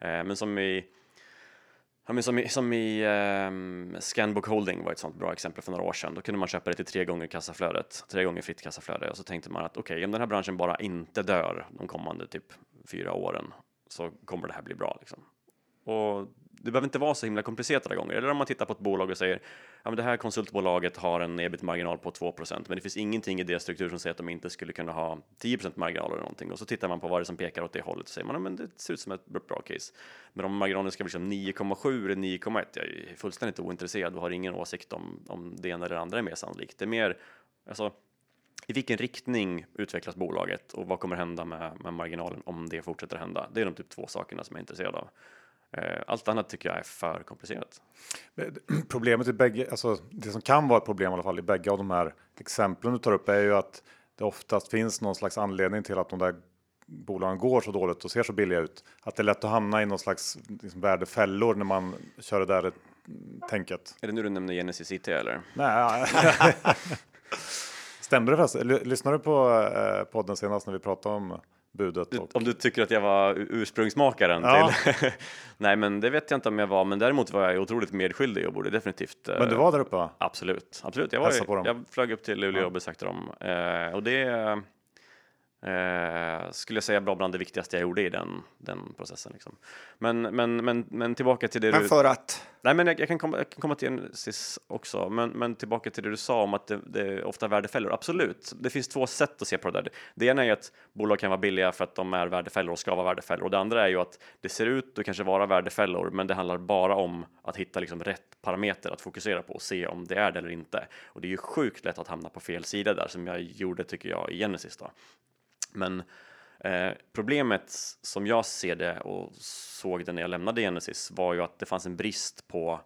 Speaker 3: Eh, men som i Ja, men som i, som i ehm, um, Scanbook Holding var ett sånt bra exempel för några år sedan. Då kunde man köpa det till tre gånger kassaflödet, tre gånger fritt kassaflöde och så tänkte man att okej, okay, om den här branschen bara inte dör de kommande typ fyra åren så kommer det här bli bra. Liksom. Och det behöver inte vara så himla komplicerat alla gånger. Eller om man tittar på ett bolag och säger ja, men det här konsultbolaget har en ebit-marginal på 2% men det finns ingenting i deras struktur som säger att de inte skulle kunna ha 10% marginal eller någonting. Och så tittar man på vad det är som pekar åt det hållet och säger man ja, men det ser ut som ett bra case. Men om marginalen ska bli 9,7 eller 9,1, jag är fullständigt ointresserad och har ingen åsikt om, om det ena eller det andra är mer sannolikt. Det är mer, alltså, i vilken riktning utvecklas bolaget och vad kommer hända med, med marginalen om det fortsätter hända? Det är de typ två sakerna som jag är intresserad av. Eh, allt annat tycker jag är för komplicerat.
Speaker 1: Problemet i bägge, alltså det som kan vara ett problem i alla fall i bägge av de här exemplen du tar upp är ju att det oftast finns någon slags anledning till att de där bolagen går så dåligt och ser så billiga ut. Att det är lätt att hamna i någon slags liksom, värdefällor när man kör det där tänket.
Speaker 3: Är det nu du nämner Genesis IT eller?
Speaker 1: Nej. Stämde det förresten? Lyssnade du på eh, podden senast när vi pratade om budet.
Speaker 3: Och... Om du tycker att jag var ursprungsmakaren ja. till... Nej, men det vet jag inte om jag var, men däremot var jag otroligt medskyldig och borde definitivt...
Speaker 1: Men du var där uppe?
Speaker 3: Absolut, absolut. Jag, var, jag flög upp till Luleå ja. och besökte dem eh, och det Eh, skulle jag säga var bland det viktigaste jag gjorde i den, den processen. Liksom. Men, men, men, men tillbaka till det
Speaker 2: men
Speaker 3: du...
Speaker 2: för att?
Speaker 3: Nej, men jag, jag, kan komma, jag kan komma till Genesis också, men, men tillbaka till det du sa om att det, det är ofta värdefällor. Absolut, det finns två sätt att se på det där. Det ena är att bolag kan vara billiga för att de är värdefällor och ska vara värdefällor. Och det andra är ju att det ser ut att kanske vara värdefällor, men det handlar bara om att hitta liksom rätt parameter att fokusera på och se om det är det eller inte. Och det är ju sjukt lätt att hamna på fel sida där, som jag gjorde tycker jag i Genesis. Då. Men eh, problemet som jag ser det och såg det när jag lämnade Genesis var ju att det fanns en brist på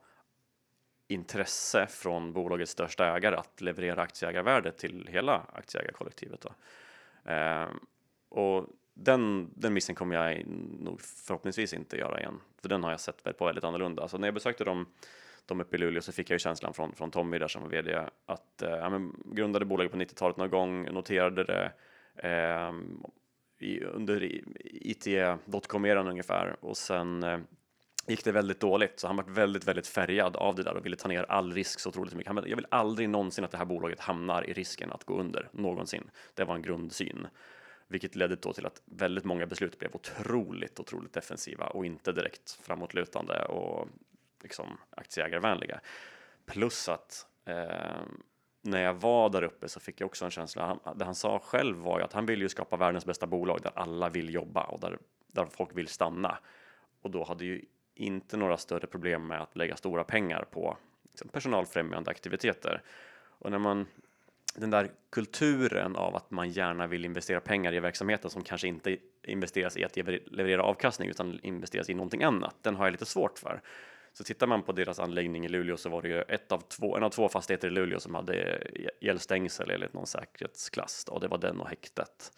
Speaker 3: intresse från bolagets största ägare att leverera aktieägarvärde till hela aktieägarkollektivet. Då. Eh, och den, den missen kommer jag nog förhoppningsvis inte göra igen, för den har jag sett på väldigt annorlunda. Alltså när jag besökte dem, dem uppe i Luleå så fick jag ju känslan från, från Tommy där som var vd att eh, ja, men, grundade bolaget på 90-talet någon gång, noterade det, eh, i, under IT.com-eran ungefär och sen eh, gick det väldigt dåligt så han var väldigt, väldigt färgad av det där och ville ta ner all risk så otroligt mycket. Han, jag vill aldrig någonsin att det här bolaget hamnar i risken att gå under någonsin. Det var en grundsyn, vilket ledde då till att väldigt många beslut blev otroligt, otroligt defensiva och inte direkt framåtlutande och liksom aktieägarvänliga. Plus att eh, när jag var där uppe så fick jag också en känsla, han, det han sa själv var ju att han vill ju skapa världens bästa bolag där alla vill jobba och där, där folk vill stanna. Och då hade ju inte några större problem med att lägga stora pengar på liksom, personalfrämjande aktiviteter. Och när man den där kulturen av att man gärna vill investera pengar i verksamheten som kanske inte investeras i att leverera avkastning utan investeras i någonting annat, den har jag lite svårt för. Så tittar man på deras anläggning i Luleå så var det ju ett av två, en av två fastigheter i Luleå som hade elstängsel enligt någon säkerhetsklass och det var den och häktet.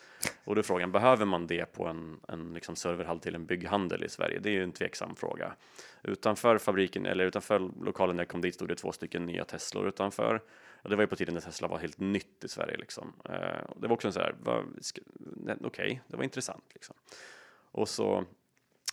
Speaker 3: Och då är frågan, behöver man det på en, en liksom serverhall till en bygghandel i Sverige? Det är ju en tveksam fråga. Utanför fabriken eller utanför lokalen när jag kom dit stod det två stycken nya Teslor utanför. Och det var ju på tiden när Tesla var helt nytt i Sverige liksom. Eh, det var också en så här, okej, okay, det var intressant liksom. Och så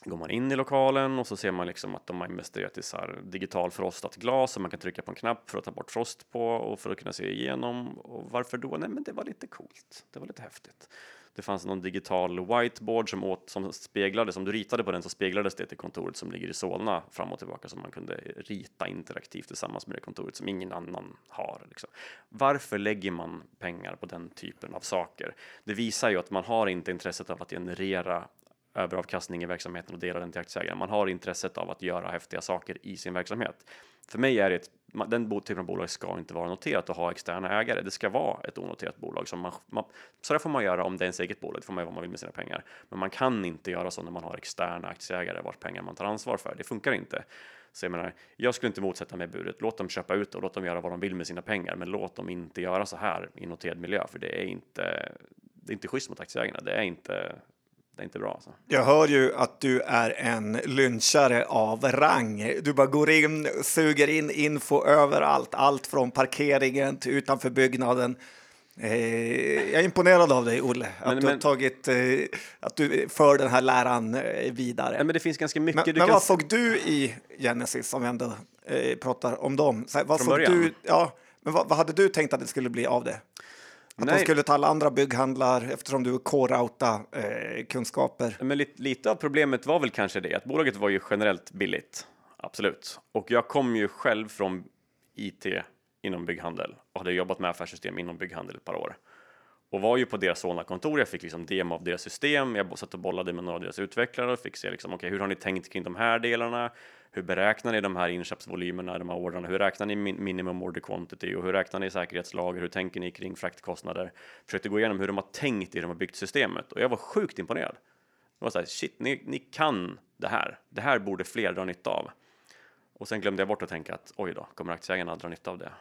Speaker 3: går man in i lokalen och så ser man liksom att de har investerat i så här digital frostat glas som man kan trycka på en knapp för att ta bort frost på och för att kunna se igenom. Och varför då? Nej, men det var lite coolt. Det var lite häftigt. Det fanns någon digital whiteboard som, åt, som speglades, om du ritade på den så speglades det till kontoret som ligger i Solna fram och tillbaka så man kunde rita interaktivt tillsammans med det kontoret som ingen annan har. Liksom. Varför lägger man pengar på den typen av saker? Det visar ju att man har inte intresset av att generera överavkastning i verksamheten och dela den till aktieägarna. Man har intresset av att göra häftiga saker i sin verksamhet. För mig är det ett, den typen av bolag ska inte vara noterat och ha externa ägare. Det ska vara ett onoterat bolag. Som man, man, så det får man göra om det är ens eget bolag. Det får man göra vad man vill med sina pengar. Men man kan inte göra så när man har externa aktieägare vars pengar man tar ansvar för. Det funkar inte. Så jag menar, jag skulle inte motsätta mig budet. Låt dem köpa ut och låt dem göra vad de vill med sina pengar. Men låt dem inte göra så här i noterad miljö, för det är inte det är inte schysst mot aktieägarna. Det är inte det är inte bra. Alltså.
Speaker 2: Jag hör ju att du är en lynchare av rang. Du bara går in, suger in info överallt, allt från parkeringen till utanför byggnaden. Eh, jag är imponerad av dig, Olle, att men, du har tagit, eh, att du för den här läran eh, vidare.
Speaker 3: men det finns ganska mycket.
Speaker 2: Men, men vad såg du i, Genesis, om vi ändå eh, pratar om dem. Så vad
Speaker 3: Från
Speaker 2: såg
Speaker 3: början?
Speaker 2: du, ja, men vad, vad hade du tänkt att det skulle bli av det? Att de
Speaker 3: Nej.
Speaker 2: skulle ta alla andra bygghandlar eftersom du core-outa eh, kunskaper.
Speaker 3: Men lite, lite av problemet var väl kanske det att bolaget var ju generellt billigt. Absolut. Och jag kom ju själv från IT inom bygghandel och hade jobbat med affärssystem inom bygghandel ett par år. Och var ju på deras Solna-kontor. Jag fick liksom demo av deras system. Jag satt och bollade med några av deras utvecklare och fick se liksom, okej, hur har ni tänkt kring de här delarna? Hur beräknar ni de här inköpsvolymerna, de här ordrarna? Hur räknar ni minimum order quantity och hur räknar ni säkerhetslager? Hur tänker ni kring fraktkostnader? Försökte gå igenom hur de har tänkt i de har byggt systemet och jag var sjukt imponerad. Det var så här, shit, ni, ni kan det här. Det här borde fler dra nytta av. Och sen glömde jag bort att tänka att oj då, kommer aktieägarna dra nytta av det?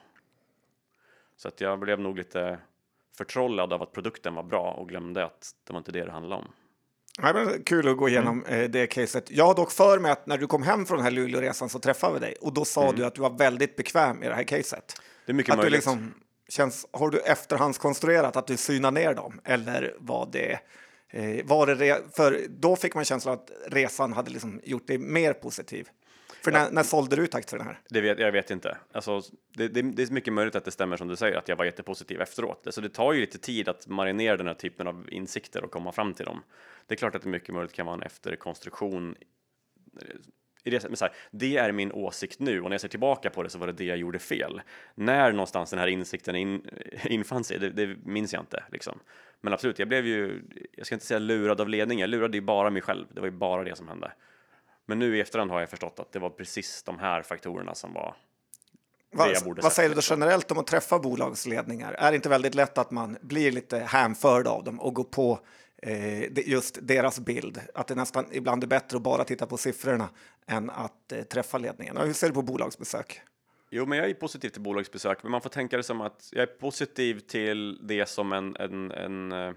Speaker 3: Så att jag blev nog lite förtrollad av att produkten var bra och glömde att det var inte det det handlade om.
Speaker 2: Men kul att gå igenom eh, det caset. Jag har dock för mig att när du kom hem från den här Luleåresan så träffade vi dig och då sa du att du var väldigt bekväm i det här caset.
Speaker 3: Det är mycket
Speaker 2: Att du
Speaker 3: möjligt.
Speaker 2: liksom känns, har du efterhandskonstruerat att du synar ner dem eller var det eh, var det för då fick man känslan att resan hade liksom gjort dig mer positiv. För när, när sålde du ut aktierna här?
Speaker 3: Det vet, jag vet inte. Alltså, det, det, det är mycket möjligt att det stämmer som du säger, att jag var jättepositiv efteråt. Så det tar ju lite tid att marinera den här typen av insikter och komma fram till dem. Det är klart att det mycket möjligt kan vara en efterkonstruktion. Det, men så här, det är min åsikt nu och när jag ser tillbaka på det så var det det jag gjorde fel. När någonstans den här insikten in, infann sig, det, det minns jag inte. Liksom. Men absolut, jag blev ju, jag ska inte säga lurad av ledningen, jag lurade ju bara mig själv. Det var ju bara det som hände. Men nu i efterhand har jag förstått att det var precis de här faktorerna som var jag
Speaker 2: Vad, säger du då
Speaker 3: liksom.
Speaker 2: generellt om att träffa bolagsledningar? Är det inte väldigt lätt att man blir lite hänförd av dem och går på eh, just deras bild? Att det nästan ibland är bättre att bara titta på siffrorna än att eh, träffa ledningen. Och hur ser du på bolagsbesök?
Speaker 3: Jo, men jag är positiv till bolagsbesök, men man får tänka det som att jag är positiv till det som en, en, en, eh,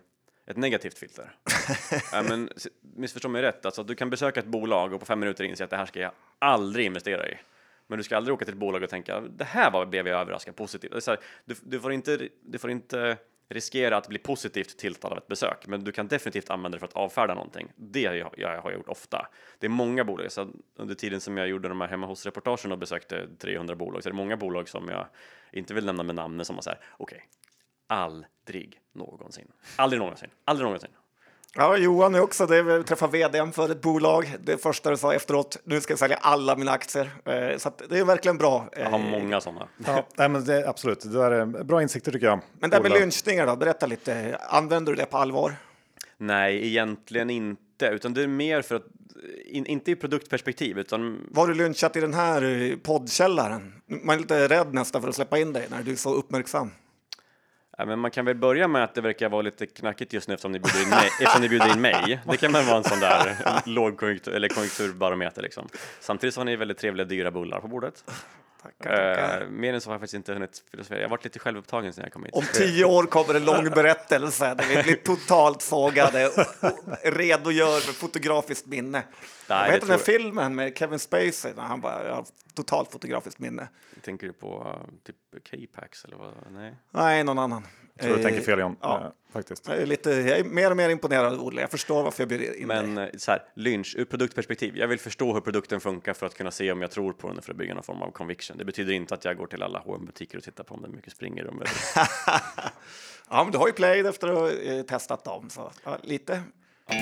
Speaker 3: ett negativt filter. ja, men, missförstå mig rätt, alltså, du kan besöka ett bolag och på fem minuter inse att det här ska jag aldrig investera i. Men du ska aldrig åka till ett bolag och tänka det här var, blev jag överraskad positivt. Här, du, du, får inte, du får inte riskera att bli positivt tilltalad av ett besök, men du kan definitivt använda det för att avfärda någonting. Det har jag, jag har gjort ofta. Det är många bolag, så under tiden som jag gjorde de här hemma hos-reportagen och besökte 300 bolag, så är det många bolag som jag inte vill nämna med namn, som så här, okej, aldrig någonsin, aldrig någonsin, aldrig någonsin.
Speaker 2: Ja, Johan är också det. Vi träffade vdn för ett bolag. Det första du sa efteråt, nu ska jag sälja alla mina aktier. Eh, så att det är verkligen bra.
Speaker 3: Jag har
Speaker 2: Eh,
Speaker 3: många sådana.
Speaker 1: Ja, nej, men det, absolut, det där är bra insikter tycker jag.
Speaker 2: Men det här med lynchningar då, berätta lite. Använder du det på allvar?
Speaker 3: Nej, egentligen inte, utan det är mer för att, in, inte i produktperspektiv, utan
Speaker 2: Var du lynchat i den här eh, poddkällaren? Man är lite rädd nästan för att släppa in dig när du är så uppmärksam.
Speaker 3: Ja, men man kan väl börja med att det verkar vara lite knackigt just nu eftersom ni bjuder in mig. eftersom ni bjuder in mig. Det kan väl vara en sån där lågkonjunktur eller konjunkturbarometer liksom. Samtidigt så har ni väldigt trevliga dyra bullar på bordet.
Speaker 2: Tackar, tackar.
Speaker 3: Eh, mer än så har jag faktiskt inte hunnit filosofera. Jag har varit lite självupptagen sedan jag kom hit.
Speaker 2: Om tio år kommer en lång berättelse där vi blir totalt sågade och, och redogör för fotografiskt minne. Vad
Speaker 3: det
Speaker 2: heter den här filmen med Kevin Spacey när han bara har totalt fotografiskt minne?
Speaker 3: Tänker du på uh, typ K-Pax eller vad? Nej.
Speaker 2: Nej, någon annan.
Speaker 1: Jag tror du
Speaker 2: Eh,
Speaker 1: tänker fel John,
Speaker 2: ja.
Speaker 1: eh, faktiskt.
Speaker 2: Jag är, lite, jag är mer och mer imponerad av Olle. Jag förstår varför jag bjuder in dig.
Speaker 3: Men eh, så här, lynch ur produktperspektiv. Jag vill förstå hur produkten funkar för att kunna se om jag tror på den för att bygga någon form av conviction. Det betyder inte att jag går till alla hm butiker och tittar på om det är mycket springer i dem.
Speaker 2: Ja, men du har ju played efter att ha testat dem, så ja, lite.
Speaker 1: Vi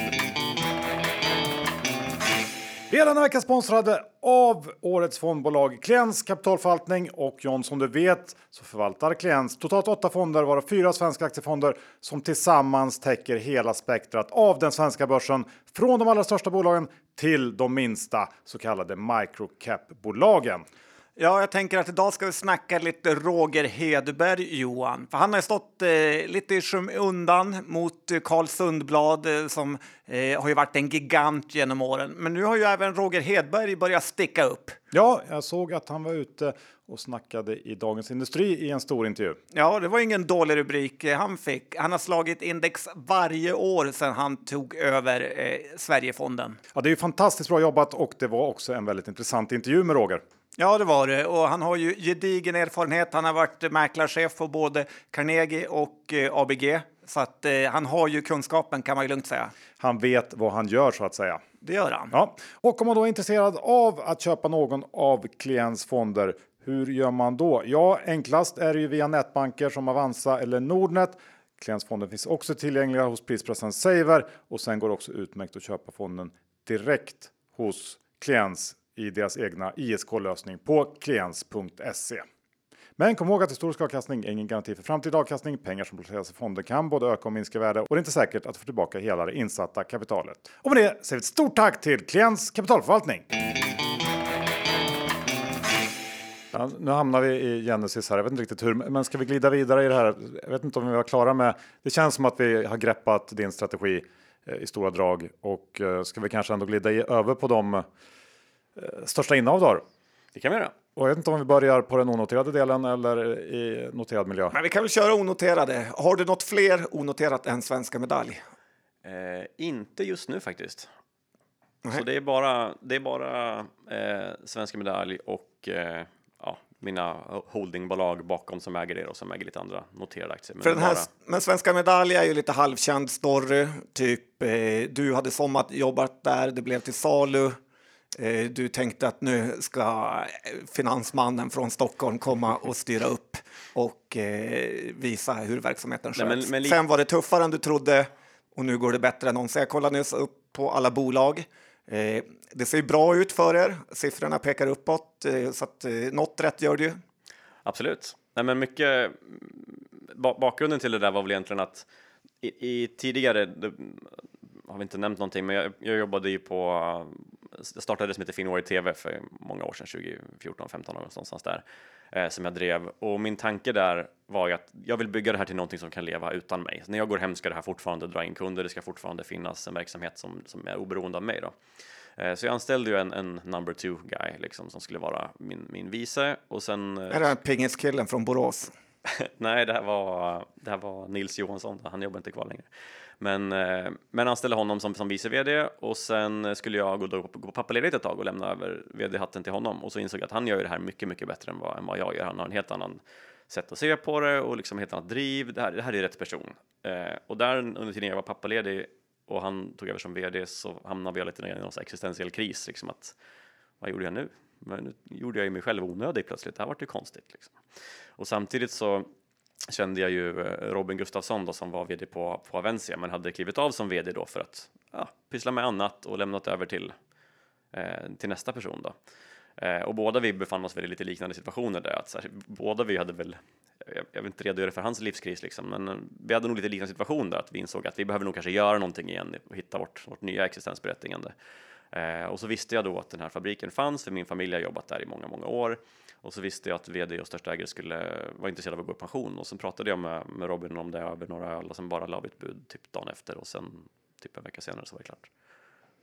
Speaker 1: är denna vecka sponsrade av årets fondbolag Kliens kapitalförvaltning och John som du vet så förvaltar Kliens totalt åtta fonder varav fyra svenska aktiefonder som tillsammans täcker hela spektrat av den svenska börsen från de allra största bolagen till de minsta så kallade microcap-bolagen.
Speaker 2: Ja, jag tänker att idag ska vi snacka lite Roger Hedberg, Johan. För han har stått eh, lite i skymundan mot Carl Sundblad eh, som eh, har ju varit en gigant genom åren. Men nu har ju även Roger Hedberg börjat sticka upp.
Speaker 1: Ja, jag såg att han var ute och snackade i Dagens Industri i en stor intervju.
Speaker 2: Ja, det var ingen dålig rubrik han fick. Han har slagit index varje år sedan han tog över eh, Sverigefonden.
Speaker 1: Ja, det är ju fantastiskt bra jobbat och det var också en väldigt intressant intervju med Roger.
Speaker 2: Ja, det var det. Och han har ju gedigen erfarenhet. Han har varit mäklarchef på både Carnegie och eh, ABG. Så att, eh, han har ju kunskapen kan man ju lugnt säga.
Speaker 1: Han vet vad han gör så att säga.
Speaker 2: Det gör han.
Speaker 1: Ja, och om man då är intresserad av att köpa någon av klients fonder, hur gör man då? Ja, enklast är det ju via nätbanker som Avanza eller Nordnet. Klientsfonden finns också tillgängliga hos prispressen Saver och sen går det också utmärkt att köpa fonden direkt hos klients i deras egna ISK-lösning på kliens.se. Men kom ihåg att historisk avkastning är ingen garanti för framtida avkastning. Pengar som placeras i fonder kan både öka och minska värde och det är inte säkert att få tillbaka hela det insatta kapitalet. Och med det säger vi ett stort tack till Klients kapitalförvaltning. Ja, nu hamnar vi i Genesis här. Jag vet inte riktigt hur, men ska vi glida vidare i det här? Jag vet inte om vi var klara med. Det känns som att vi har greppat din strategi eh, i stora drag och eh, ska vi kanske ändå glida i, över på de största innehav du har?
Speaker 3: Det kan vi göra.
Speaker 1: Och jag vet inte om vi börjar på den onoterade delen eller i noterad miljö.
Speaker 2: Men vi kan väl köra onoterade. Har du något fler onoterat än svenska medalj?
Speaker 3: Eh, inte just nu faktiskt. Så det är bara, det är bara eh, Svenska Medalj och eh, ja, mina holdingbolag bakom som äger det och som äger lite andra noterade aktier. Men,
Speaker 2: För den här,
Speaker 3: bara,
Speaker 2: men Svenska medalj är ju lite halvkänd story. Typ eh, du hade sommarjobbat där, det blev till salu. Eh, du tänkte att nu ska finansmannen från Stockholm komma och styra upp och eh, visa hur verksamheten
Speaker 3: Nej,
Speaker 2: sköts.
Speaker 3: men- men li-
Speaker 2: Sen var det tuffare än du trodde och nu går det bättre än någonsin. Jag kollade nyss upp på alla bolag. Eh, det ser bra ut för er. Siffrorna pekar uppåt, så att något rätt gör du.
Speaker 3: Absolut. Nej, men mycket ba bakgrunden till det där var väl egentligen att i, i tidigare, har vi inte nämnt någonting, men jag, jag jobbade ju på, jag startade det som heter Finwire TV för många år sedan, 2014, 15 någonstans där, eh, som jag drev. Och min tanke där var ju att jag vill bygga det här till någonting som kan leva utan mig. Så när jag går hem ska det här fortfarande dra in kunder, det ska fortfarande finnas en verksamhet som, som är oberoende av mig då. Eh, Så jag anställde ju en, en number two guy liksom, som skulle vara min, min vice och sen eh,
Speaker 2: Är det pingiskillen från Borås?
Speaker 3: Nej, det här var, det här var Nils Johansson, han jobbar inte kvar längre. Men, eh, men anställde honom som, som vice vd och sen skulle jag gå, då, gå på ett tag och lämna över vd-hatten till honom och så insåg jag att han gör det här mycket, mycket bättre än vad, än vad jag gör. Han har en helt annan sätt att se på det och liksom helt annat driv. Det här, det här är rätt person. Eh, och där under tiden jag var pappaledig och han tog över som vd så hamnade jag lite i någon existentiell kris. Liksom att, vad gjorde jag nu? Men nu gjorde jag ju mig själv onödig plötsligt. Det här vart ju konstigt. Liksom. Och samtidigt så kände jag ju eh, Robin Gustafsson då, som var vd på, på Avencia men hade klivit av som vd då för att ja, pyssla med annat och lämnat över till, eh, till nästa person. Då. Eh, och båda vi befann oss väl i lite liknande situationer där. Att, så här, båda vi hade väl, jag, jag vill inte redogöra för hans livskris, liksom, men eh, vi hade nog lite liknande situation där. Att vi insåg att vi behöver nog kanske göra någonting igen och hitta vårt, vårt nya existensberättigande. Eh, och så visste jag då att den här fabriken fanns, för min familj har jobbat där i många, många år. Och så visste jag att vd och största ägare skulle vara intresserade av att gå i pension. Och sen pratade jag med, med Robin om det över några öl och sen bara la vi ett bud typ dagen efter och sen typ en vecka senare så var det klart.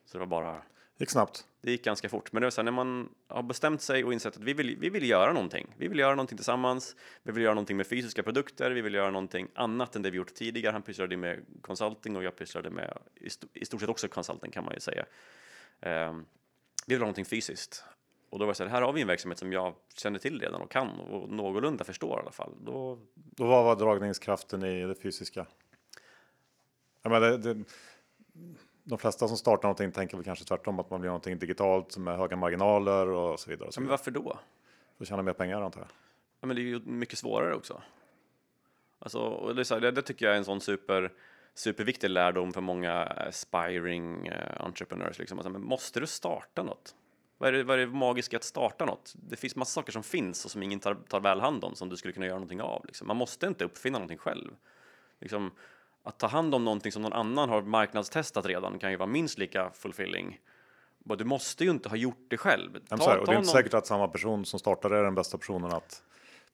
Speaker 3: Så det var bara,
Speaker 1: Gick snabbt.
Speaker 3: det gick ganska fort. Men det var så här, när man har bestämt sig och insett att vi vill, vi vill göra någonting. Vi vill göra någonting tillsammans. Vi vill göra någonting med fysiska produkter. Vi vill göra någonting annat än det vi gjort tidigare. Han pysslade med consulting och jag pysslade med i, st i stort sett också consulting kan man ju säga. Ehm, vi vill ha någonting fysiskt. Och då var det så här, här har vi en verksamhet som jag känner till redan och kan och någorlunda förstår i alla fall. Då,
Speaker 1: Då vad var dragningskraften i det fysiska? Jag menar, det, det, de flesta som startar någonting tänker väl kanske tvärtom att man blir någonting digitalt med höga marginaler och så vidare. Och så
Speaker 3: men varför då?
Speaker 1: För att tjäna mer pengar antar jag.
Speaker 3: Ja, men det är ju mycket svårare också. Alltså, och det, här, det, det tycker jag är en sån super, superviktig lärdom för många aspiring uh, entrepreneurs. Liksom. Alltså, men måste du starta något? Vad är, det, vad är det magiska att starta något? Det finns massa saker som finns och som ingen tar, tar väl hand om som du skulle kunna göra någonting av. Liksom. Man måste inte uppfinna någonting själv. Liksom, att ta hand om någonting som någon annan har marknadstestat redan kan ju vara minst lika fulfilling. Du måste ju inte ha gjort det själv.
Speaker 1: Så här, och det är inte säkert att samma person som startade är den bästa personen att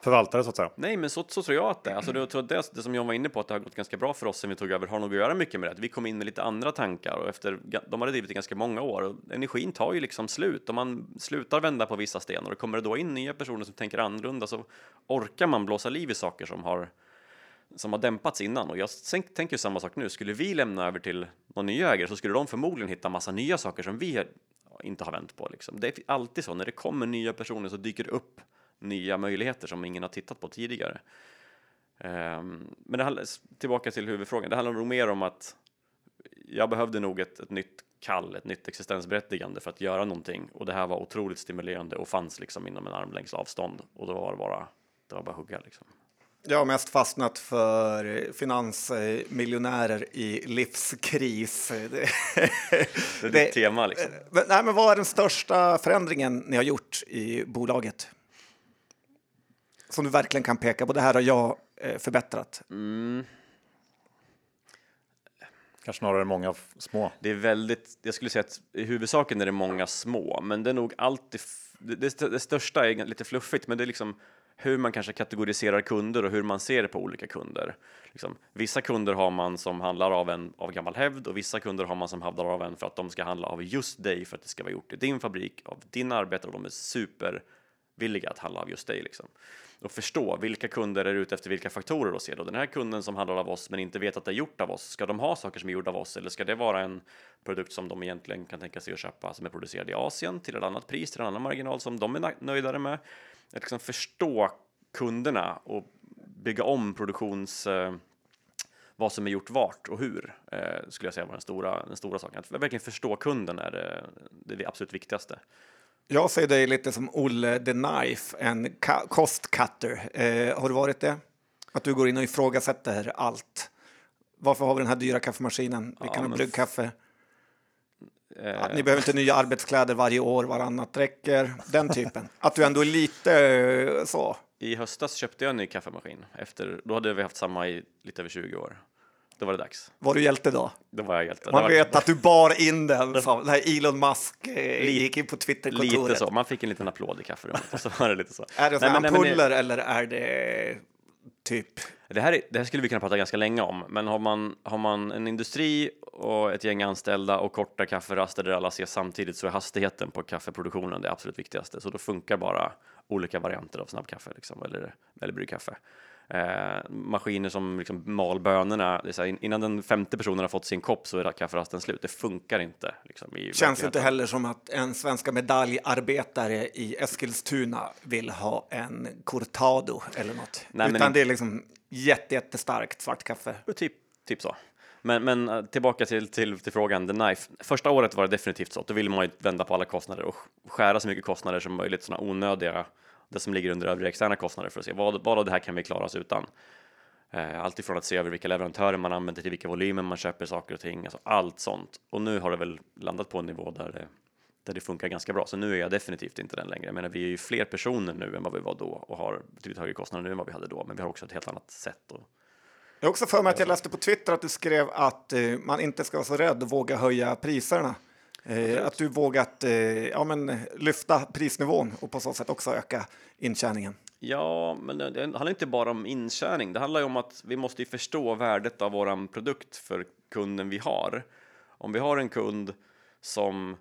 Speaker 1: förvaltare så att säga.
Speaker 3: Nej, men så, så tror jag att det är. Alltså, det, det, det som jag var inne på, att det har gått ganska bra för oss sen vi tog över, har nog att göra mycket med det. Vi kom in med lite andra tankar och efter, de hade drivit i ganska många år och energin tar ju liksom slut. Om man slutar vända på vissa stenar och kommer det då in nya personer som tänker annorlunda så orkar man blåsa liv i saker som har som har dämpats innan och jag tänk- tänker samma sak nu. Skulle vi lämna över till någon ny ägare så skulle de förmodligen hitta massa nya saker som vi inte har vänt på. Liksom. Det är alltid så, när det kommer nya personer så dyker det upp nya möjligheter som ingen har tittat på tidigare. Um, men det handlar, tillbaka till huvudfrågan, det handlar nog mer om att jag behövde nog ett, ett nytt kall, ett nytt existensberättigande för att göra någonting och det här var otroligt stimulerande och fanns liksom inom en armlängds avstånd och då var det bara, det var bara hugga liksom.
Speaker 2: Jag har mest fastnat för finansmiljonärer i livskris.
Speaker 3: Det, det är ditt tema liksom.
Speaker 2: Men, nej, men vad är den största förändringen ni har gjort i bolaget? Som du verkligen kan peka på, det här har jag eh, förbättrat.
Speaker 3: Mm.
Speaker 1: Kanske snarare många små.
Speaker 3: Det är väldigt, jag skulle säga att i huvudsaken är det många små, men det är nog alltid, det, det, det största är lite fluffigt, men det är liksom hur man kanske kategoriserar kunder och hur man ser på olika kunder. Liksom, vissa kunder har man som handlar av en av gammal hävd och vissa kunder har man som handlar av en för att de ska handla av just dig för att det ska vara gjort i din fabrik, av din arbetare och de är villiga att handla av just dig. Liksom och förstå vilka kunder är ute efter vilka faktorer och se då den här kunden som handlar av oss men inte vet att det är gjort av oss. Ska de ha saker som är gjorda av oss eller ska det vara en produkt som de egentligen kan tänka sig att köpa som är producerad i Asien till ett annat pris, till en annan marginal som de är nöjdare med? Att liksom förstå kunderna och bygga om produktions eh, vad som är gjort vart och hur eh, skulle jag säga var den stora, den stora saken. Att verkligen förstå kunden är eh, det, det, är det absolut viktigaste.
Speaker 2: Jag ser dig lite som Olle the Knife, en cost cutter. Eh, har du varit det? Att du går in och ifrågasätter allt. Varför har vi den här dyra kaffemaskinen? Vi kan ja, ha bryggkaffe. Eh. Ni behöver inte nya arbetskläder varje år, varannat räcker. Den typen. Att du ändå är lite eh, så.
Speaker 3: I höstas köpte jag en ny kaffemaskin. Efter, då hade vi haft samma i lite över 20 år. Då var det dags.
Speaker 2: Var du hjälte då?
Speaker 3: Då var jag hjälte.
Speaker 2: Man vet att du bar in den. Det här Elon Musk eh, gick in på Twitterkontoret.
Speaker 3: Lite så. Man fick en liten applåd i kafferummet. så var det lite så.
Speaker 2: Är det nej, ampuller eller är det typ?
Speaker 3: Det här, det här skulle vi kunna prata ganska länge om, men har man, har man en industri och ett gäng anställda och korta kafferaster där alla ses samtidigt så är hastigheten på kaffeproduktionen det absolut viktigaste. Så då funkar bara olika varianter av snabbkaffe liksom, eller, eller bryggkaffe eh, maskiner som liksom mal bönorna. Det är här, innan den femte personen har fått sin kopp så är kafferasten slut. Det funkar inte. Liksom,
Speaker 2: Känns inte heller som att en svenska medaljarbetare i Eskilstuna vill ha en cortado eller något. Nej, Utan det är liksom jätte, jättestarkt svart kaffe.
Speaker 3: Typ, typ så. Men, men eh, tillbaka till, till, till, frågan, The Knife. Första året var det definitivt så. Då vill man ju vända på alla kostnader och skära så mycket kostnader som möjligt, sådana onödiga det som ligger under övriga externa kostnader för att se vad, vad av det här kan vi klara oss utan. Eh, allt ifrån att se över vilka leverantörer man använder till vilka volymer man köper saker och ting, alltså allt sånt. Och nu har det väl landat på en nivå där det, där det funkar ganska bra. Så nu är jag definitivt inte den längre. Jag menar, vi är ju fler personer nu än vad vi var då och har betydligt högre kostnader nu än vad vi hade då. Men vi har också ett helt annat sätt. Och...
Speaker 2: Jag har också för mig att jag läste på Twitter att du skrev att eh, man inte ska vara så rädd och våga höja priserna. Eh, att du vågat eh, ja, men, lyfta prisnivån och på så sätt också öka intjäningen.
Speaker 3: Ja, men det handlar inte bara om intjäning. Det handlar ju om att vi måste förstå värdet av våran produkt för kunden vi har. Om vi har en kund som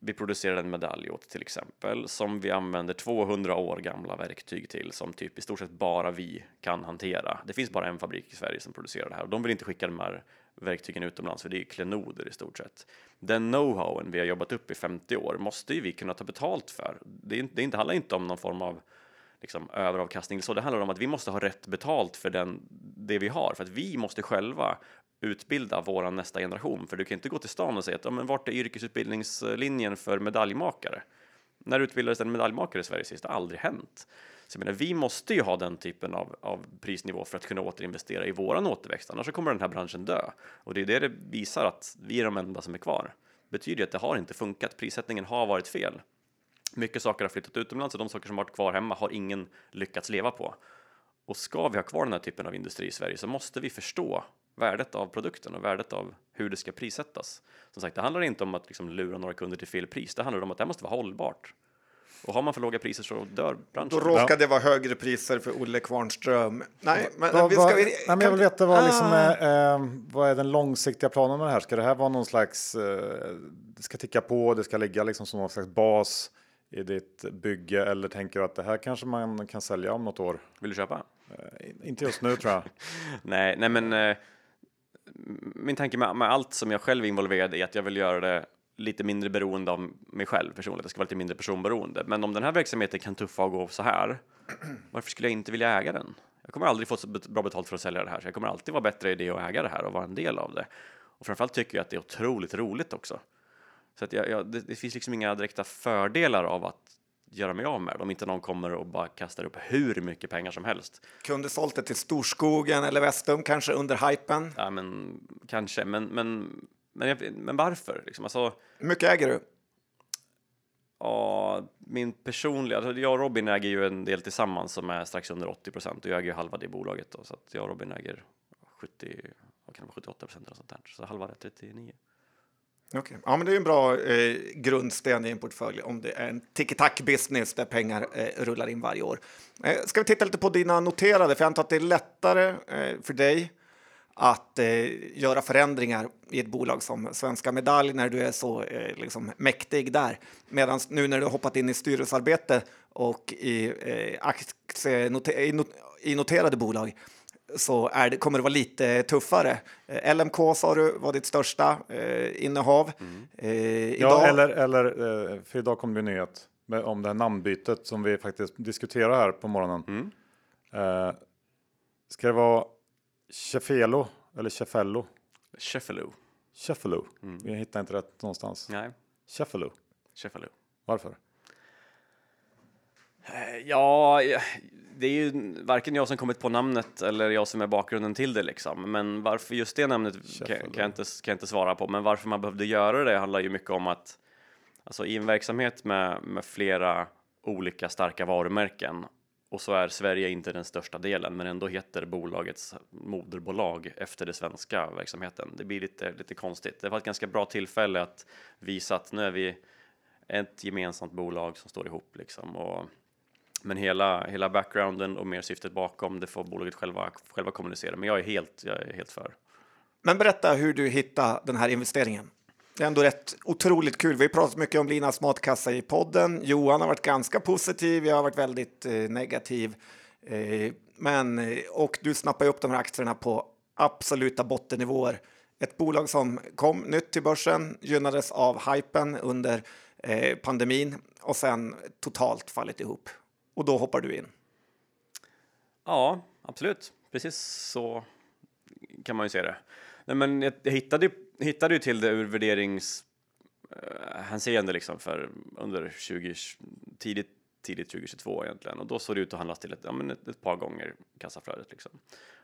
Speaker 3: vi producerar en medalj åt till exempel, som vi använder 200 år gamla verktyg till, som typ i stort sett bara vi kan hantera. Det finns bara en fabrik i Sverige som producerar det här och de vill inte skicka de här verktygen utomlands, för det är klenoder i stort sett. Den know-howen vi har jobbat upp i 50 år måste ju vi kunna ta betalt för. Det, är, det inte, handlar inte om någon form av liksom, överavkastning, så det handlar om att vi måste ha rätt betalt för den, det vi har, för att vi måste själva utbilda vår nästa generation. För du kan inte gå till stan och säga att ja, men vart är yrkesutbildningslinjen för medaljmakare? När utbildades en medaljmakare i Sverige sist? Det har aldrig hänt. Så jag menar, vi måste ju ha den typen av, av prisnivå för att kunna återinvestera i våran återväxt, annars kommer den här branschen dö. Och det är det det visar att vi är de enda som är kvar. betyder att det har inte funkat. Prissättningen har varit fel. Mycket saker har flyttat utomlands och de saker som varit kvar hemma har ingen lyckats leva på. Och ska vi ha kvar den här typen av industri i Sverige så måste vi förstå värdet av produkten och värdet av hur det ska prissättas. Som sagt, det handlar inte om att liksom lura några kunder till fel pris. Det handlar om att det måste vara hållbart. Och har man för låga priser så dör branschen.
Speaker 2: Då råkar det vara högre priser för Olle Kvarnström. Nej,
Speaker 1: men va, vi ska... Vi, nej, men jag vill veta vad, liksom är, ah. eh, vad är den långsiktiga planen med det här? Ska det här vara någon slags... Eh, det ska ticka på, det ska ligga liksom som någon slags bas i ditt bygge eller tänker du att det här kanske man kan sälja om något år?
Speaker 3: Vill du köpa?
Speaker 1: Eh, inte just nu tror jag.
Speaker 3: nej, nej, men eh, min tanke med, med allt som jag själv är involverad i att jag vill göra det lite mindre beroende av mig själv personligen. Det ska vara lite mindre personberoende. Men om den här verksamheten kan tuffa och gå så här, varför skulle jag inte vilja äga den? Jag kommer aldrig få så bra betalt för att sälja det här, så jag kommer alltid vara bättre idé att äga det här och vara en del av det. Och framförallt tycker jag att det är otroligt roligt också. Så att jag, jag, det, det, finns liksom inga direkta fördelar av att göra mig av med det om inte någon kommer och bara kastar upp hur mycket pengar som helst.
Speaker 2: Kunde sålt det till Storskogen eller Vestum kanske under hypen?
Speaker 3: Ja, men kanske, men, men, men, men varför? Liksom, alltså,
Speaker 2: Hur mycket äger du?
Speaker 3: Ja, min personliga, alltså jag och Robin äger ju en del tillsammans som är strax under 80 procent och jag äger ju halva det bolaget då, så att jag och Robin äger 70, vad kan det vara, 78 procent eller sånt där, så halva är 39.
Speaker 2: Okay. Ja, men det är en bra eh, grundsten i en portfölj om det är en tiki-tack business där pengar eh, rullar in varje år. Eh, ska vi titta lite på dina noterade, för jag antar att det är lättare eh, för dig att eh, göra förändringar i ett bolag som Svenska Medalj när du är så eh, liksom mäktig där. Medan nu när du har hoppat in i styrelsearbete och i, eh, aktienoter i, not i noterade bolag så är det, kommer det vara lite tuffare. Eh, LMK sa du var ditt största eh, innehav. Mm.
Speaker 1: Eh, ja, eller, eller eh, för idag kom det en nyhet om det här namnbytet som vi faktiskt diskuterar här på morgonen. Mm. Eh, ska det vara Cefelo eller Cefello?
Speaker 3: Cefelo.
Speaker 1: Cefelo. Mm. Vi hittar inte rätt någonstans.
Speaker 3: Nej.
Speaker 1: Cefelo.
Speaker 3: Cefelo.
Speaker 1: Varför?
Speaker 3: Eh, ja, det är ju varken jag som kommit på namnet eller jag som är bakgrunden till det liksom. Men varför just det namnet kan, kan, jag inte, kan jag inte svara på. Men varför man behövde göra det handlar ju mycket om att alltså i en verksamhet med, med flera olika starka varumärken och så är Sverige inte den största delen, men ändå heter bolagets moderbolag efter den svenska verksamheten. Det blir lite, lite konstigt. Det var ett ganska bra tillfälle att visa att nu är vi ett gemensamt bolag som står ihop liksom. Och, men hela, hela backgrounden och mer syftet bakom, det får bolaget själva, själva kommunicera. Men jag är helt, jag är helt för.
Speaker 2: Men berätta hur du hittade den här investeringen. Det är ändå rätt otroligt kul. Vi har pratat mycket om Linas matkassa i podden. Johan har varit ganska positiv, jag har varit väldigt eh, negativ. Eh, men, eh, och du snappar upp de här aktierna på absoluta bottennivåer. Ett bolag som kom nytt till börsen, gynnades av hypen under eh, pandemin och sen totalt fallit ihop. Och då hoppar du in.
Speaker 3: Ja, absolut. Precis så kan man ju se det. Nej, men jag, jag hittade ju hittade ju till det ur värderingshänseende eh, hänseende liksom för under 20, tidigt, tidigt 2022 egentligen och då såg det ut att handlas till ett, ja, men ett, ett par gånger kassaflödet liksom.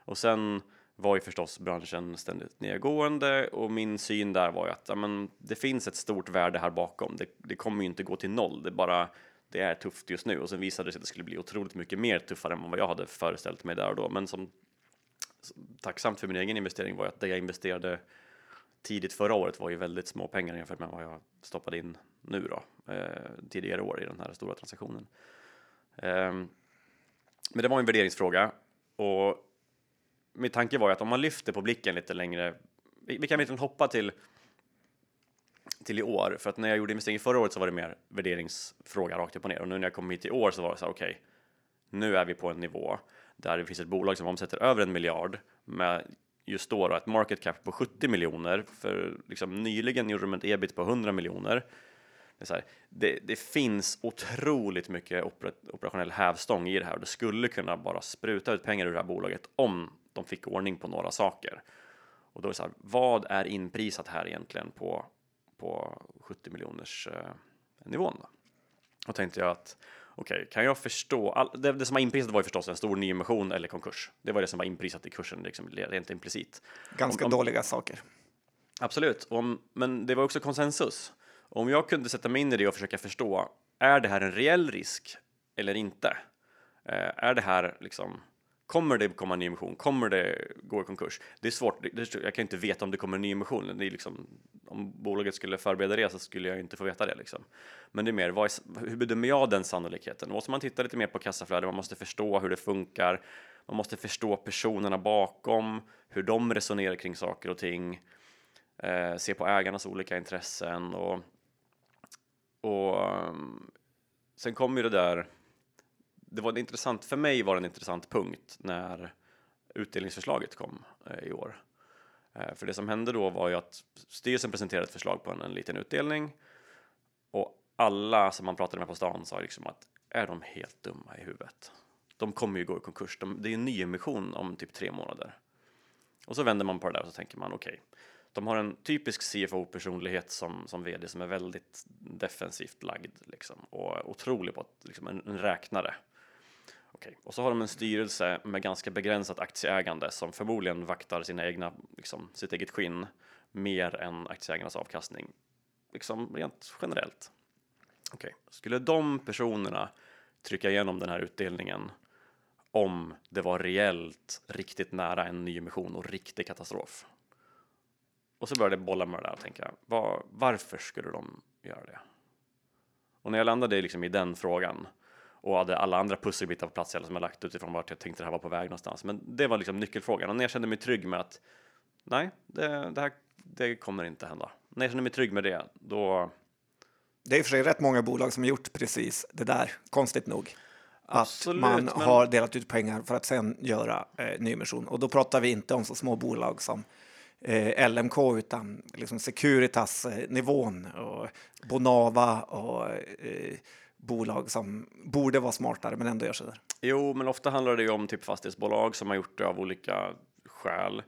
Speaker 3: Och sen var ju förstås branschen ständigt nedgående och min syn där var ju att ja, men det finns ett stort värde här bakom. Det, det kommer ju inte gå till noll. Det bara det är tufft just nu och sen visade det sig att det skulle bli otroligt mycket mer tuffare än vad jag hade föreställt mig där och då. Men som tacksamt för min egen investering var att det jag investerade tidigt förra året var ju väldigt små pengar jämfört med vad jag stoppade in nu då, eh, tidigare år i den här stora transaktionen. Eh, men det var en värderingsfråga och min tanke var ju att om man lyfter på blicken lite längre, vi, vi kan egentligen hoppa till till i år, för att när jag gjorde investering förra året så var det mer värderingsfråga rakt upp och ner och nu när jag kom hit i år så var det så här okej, okay, nu är vi på en nivå där det finns ett bolag som omsätter över en miljard med just då, då ett market cap på 70 miljoner. För liksom, nyligen gjorde de ett ebit på 100 miljoner. Det, här, det, det, finns otroligt mycket operationell hävstång i det här och det skulle kunna bara spruta ut pengar ur det här bolaget om de fick ordning på några saker. Och då är det så här, vad är inprisat här egentligen på, på 70 miljoners eh, nivån? Då? då tänkte jag att okej, okay, kan jag förstå? All, det, det, som var inprisat var ju förstås en stor nyemission eller konkurs. Det var det som var inprisat i kursen, liksom, rent implicit.
Speaker 2: Ganska om, om, dåliga saker.
Speaker 3: Absolut, om, men det var också konsensus. Om jag kunde sätta mig in i det och försöka förstå, är det här en reell risk eller inte? Eh, är det här liksom Kommer det komma en nyemission? Kommer det gå i konkurs? Det är svårt. Det, jag kan inte veta om det kommer en nyemission. Det är liksom, om bolaget skulle förbereda det så skulle jag inte få veta det. Liksom. Men det är mer, är, hur bedömer jag den sannolikheten? Då måste man titta lite mer på kassaflödet. Man måste förstå hur det funkar. Man måste förstå personerna bakom, hur de resonerar kring saker och ting. Eh, se på ägarnas olika intressen och, och ehm, sen kommer ju det där det var intressant, för mig var det en intressant punkt när utdelningsförslaget kom eh, i år. Eh, för det som hände då var ju att styrelsen presenterade ett förslag på en, en liten utdelning och alla som man pratade med på stan sa liksom att är de helt dumma i huvudet? De kommer ju gå i konkurs. De, det är ju en nyemission om typ tre månader. Och så vänder man på det där och så tänker man okej, okay, de har en typisk CFO-personlighet som, som vd som är väldigt defensivt lagd liksom, och otrolig på att, liksom, en, en räknare. Okay. Och så har de en styrelse med ganska begränsat aktieägande som förmodligen vaktar sina egna, liksom, sitt eget skinn mer än aktieägarnas avkastning, liksom rent generellt. Okay. Skulle de personerna trycka igenom den här utdelningen om det var reellt riktigt nära en nyemission och riktig katastrof? Och så började jag bolla med det där och tänka, var, varför skulle de göra det? Och när jag landade liksom i den frågan och hade alla andra pusselbitar på plats som jag lagt utifrån vart jag tänkte det här var på väg någonstans. Men det var liksom nyckelfrågan och när jag kände mig trygg med att nej, det, det här det kommer inte hända. När jag kände mig trygg med det, då.
Speaker 2: Det är i och för sig rätt många bolag som har gjort precis det där, konstigt nog. Att Absolut, man men... har delat ut pengar för att sen göra eh, nyemission. Och då pratar vi inte om så små bolag som eh, LMK utan liksom Securitas-nivån och Bonava och eh, bolag som borde vara smartare men ändå gör sådär.
Speaker 3: Jo, men ofta handlar det ju om typ fastighetsbolag som har gjort det av olika skäl.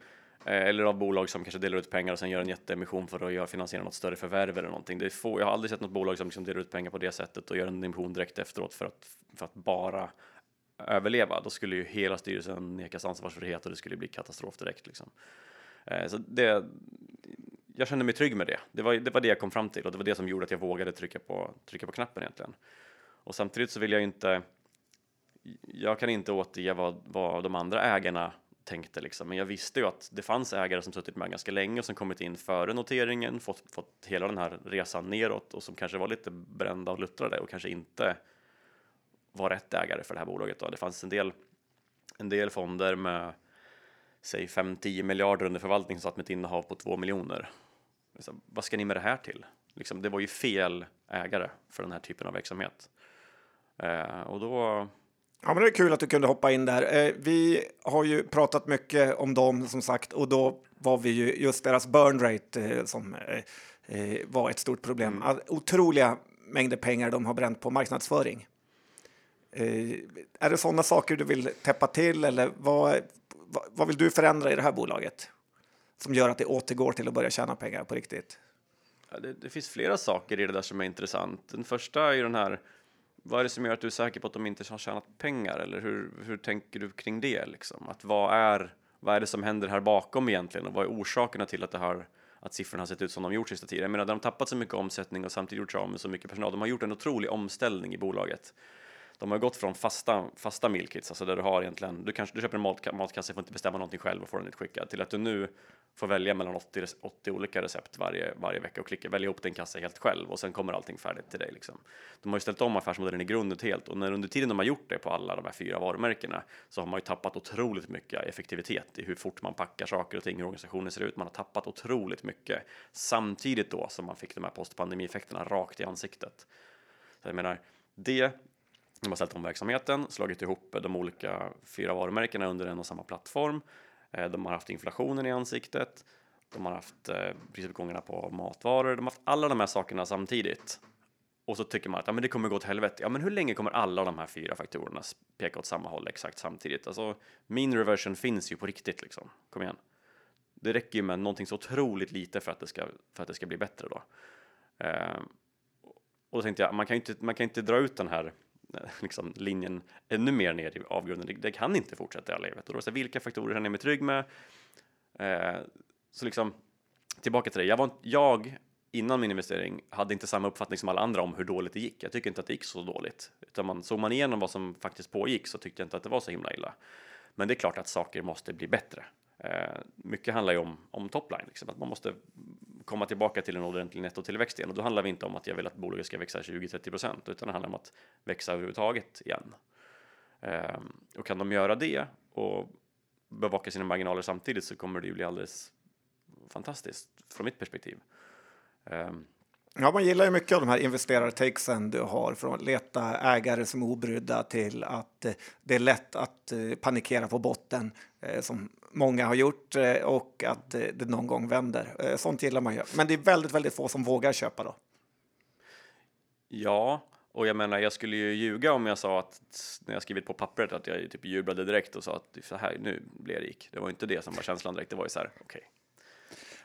Speaker 3: Eh, eller av bolag som kanske delar ut pengar och sen gör en jätteemission för att göra, finansiera något större förvärv eller någonting. Det få, jag har aldrig sett något bolag som liksom delar ut pengar på det sättet och gör en emission direkt efteråt för att, för att bara överleva. Då skulle ju hela styrelsen nekas ansvarsfrihet och det skulle bli katastrof direkt. Liksom. Eh, så det, jag kände mig trygg med det. Det var, det var det jag kom fram till och det var det som gjorde att jag vågade trycka på, trycka på knappen egentligen. Och samtidigt så vill jag inte, jag kan inte återge vad, vad de andra ägarna tänkte liksom, men jag visste ju att det fanns ägare som suttit med ganska länge och som kommit in före noteringen, fått, fått hela den här resan neråt och som kanske var lite brända och luttrade och kanske inte var rätt ägare för det här bolaget. Då. Det fanns en del, en del fonder med säg 5-10 miljarder under förvaltning som satt med ett innehav på 2 miljoner. vad ska ni med det här till? Liksom, det var ju fel ägare för den här typen av verksamhet. Eh, och då...
Speaker 2: Ja, men det är kul att du kunde hoppa in där. Eh, vi har ju pratat mycket om dem som sagt och då var vi ju just deras burn rate eh, som var ett stort problem. Mm. Otroliga mängder pengar de har bränt på marknadsföring. Är det sådana saker du vill täppa till eller vad, vad vill du förändra i det här bolaget som gör att det återgår till att börja tjäna pengar på riktigt?
Speaker 3: Ja, det, det, finns flera saker i det där som är intressant. Den första är ju den här, vad är det som gör att du är säker på att de inte har tjänat pengar? Eller hur, hur tänker du kring det? Liksom? Att vad, är, vad är det som händer här bakom egentligen? Och vad är orsakerna till att, det har, att siffrorna har sett ut som de gjort sista tiden? Jag menar, de har tappat så mycket omsättning och samtidigt gjort sig av med så mycket personal. De har gjort en otrolig omställning i bolaget de har gått från fasta, fasta meal kits, alltså där du har egentligen, du kanske du köper en mat, matkasse, får inte bestämma någonting själv och får den utskickad till att du nu får välja mellan 80, 80 olika recept varje, varje vecka och klicka, välja ihop din kasse helt själv och sen kommer allting färdigt till dig. Liksom. De har ju ställt om affärsmodellen i grunden helt och när under tiden de har gjort det på alla de här fyra varumärkena så har man ju tappat otroligt mycket effektivitet i hur fort man packar saker och ting, hur organisationen ser ut. Man har tappat otroligt mycket samtidigt då som man fick de här postpandemieffekterna rakt i ansiktet. Så jag menar, det de har ställt om verksamheten, slagit ihop de olika fyra varumärkena under en och samma plattform. Eh, de har haft inflationen i ansiktet. De har haft eh, prisuppgångarna på matvaror. De har haft alla de här sakerna samtidigt. Och så tycker man att ja, men det kommer gå åt helvete. Ja, men hur länge kommer alla de här fyra faktorerna peka åt samma håll exakt samtidigt? Alltså, min reversion finns ju på riktigt liksom. Kom igen. Det räcker ju med någonting så otroligt lite för att det ska, för att det ska bli bättre då. Eh, och då tänkte jag, man kan ju inte, man kan inte dra ut den här liksom, linjen ännu mer ner i avgrunden. Det, det kan inte fortsätta i all evighet. Och då så vilka faktorer känner jag mig trygg med? Eh, så liksom, tillbaka till det. Jag, var, jag, innan min investering, hade inte samma uppfattning som alla andra om hur dåligt det gick. Jag tycker inte att det gick så dåligt. Utan man, såg man igenom vad som faktiskt pågick så tyckte jag inte att det var så himla illa. Men det är klart att saker måste bli bättre. Eh, mycket handlar ju om, om topline, liksom, att man måste komma tillbaka till en ordentlig nettotillväxt igen. Och då handlar det inte om att jag vill att bolaget ska växa 20 30 % utan det handlar om att växa överhuvudtaget igen. Eh, och kan de göra det och bevaka sina marginaler samtidigt så kommer det ju bli alldeles fantastiskt från mitt perspektiv.
Speaker 2: Eh, Ja, man gillar ju mycket av de här investerartakesen du har, från att leta ägare som är obrydda till att eh, det är lätt att eh, panikera på botten, eh, som många har gjort eh, och att eh, det någon gång vänder. Eh, sånt gillar man ju. Men det är väldigt, väldigt få som vågar köpa då.
Speaker 3: Ja, och jag menar, jag skulle ju ljuga om jag sa att när jag skrivit på pappret att jag typ jublade direkt och sa att så här, nu blir jag rik. Det var inte det som var känslan direkt. Det var ju så här, okej. Okay.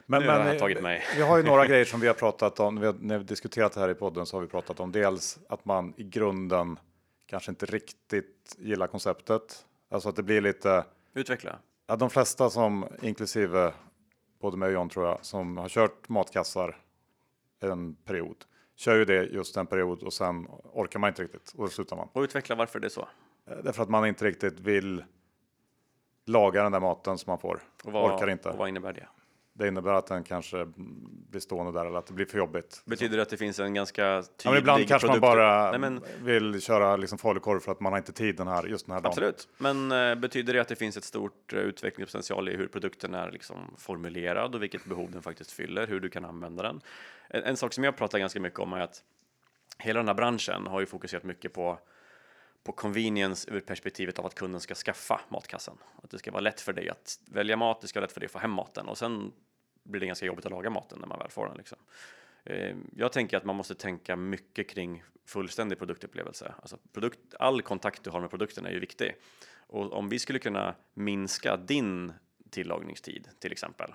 Speaker 1: Men, men
Speaker 3: har jag tagit mig.
Speaker 1: vi har ju några grejer som vi har pratat om. Vi har, när vi diskuterat det här i podden så har vi pratat om dels att man i grunden kanske inte riktigt gillar konceptet. Alltså att det blir lite.
Speaker 3: Utveckla.
Speaker 1: Ja, de flesta som inklusive både mig och John tror jag som har kört matkassar en period kör ju det just en period och sen orkar man inte riktigt och då slutar man.
Speaker 3: Och utveckla varför det är så.
Speaker 1: Eh, därför att man inte riktigt vill laga den där maten som man får.
Speaker 3: Och vad,
Speaker 1: orkar inte.
Speaker 3: Och vad innebär det?
Speaker 1: Det innebär att den kanske blir stående där eller att det blir för jobbigt.
Speaker 3: Betyder det att det finns en ganska tydlig
Speaker 1: ja, Ibland kanske
Speaker 3: produkt.
Speaker 1: man bara
Speaker 3: Nej, men...
Speaker 1: vill köra liksom falukorv för att man har inte tid den här, just den här dagen.
Speaker 3: Absolut, men eh, betyder det att det finns ett stort eh, utvecklingspotential i hur produkten är liksom, formulerad och vilket behov den faktiskt fyller, hur du kan använda den? En, en sak som jag pratar ganska mycket om är att hela den här branschen har ju fokuserat mycket på på convenience ur perspektivet av att kunden ska skaffa matkassen. Att det ska vara lätt för dig att välja mat, det ska vara lätt för dig att få hem maten och sen blir det ganska jobbigt att laga maten när man väl får den. Liksom. Eh, jag tänker att man måste tänka mycket kring fullständig produktupplevelse. Alltså produkt, all kontakt du har med produkten är ju viktig. Och om vi skulle kunna minska din tillagningstid till exempel,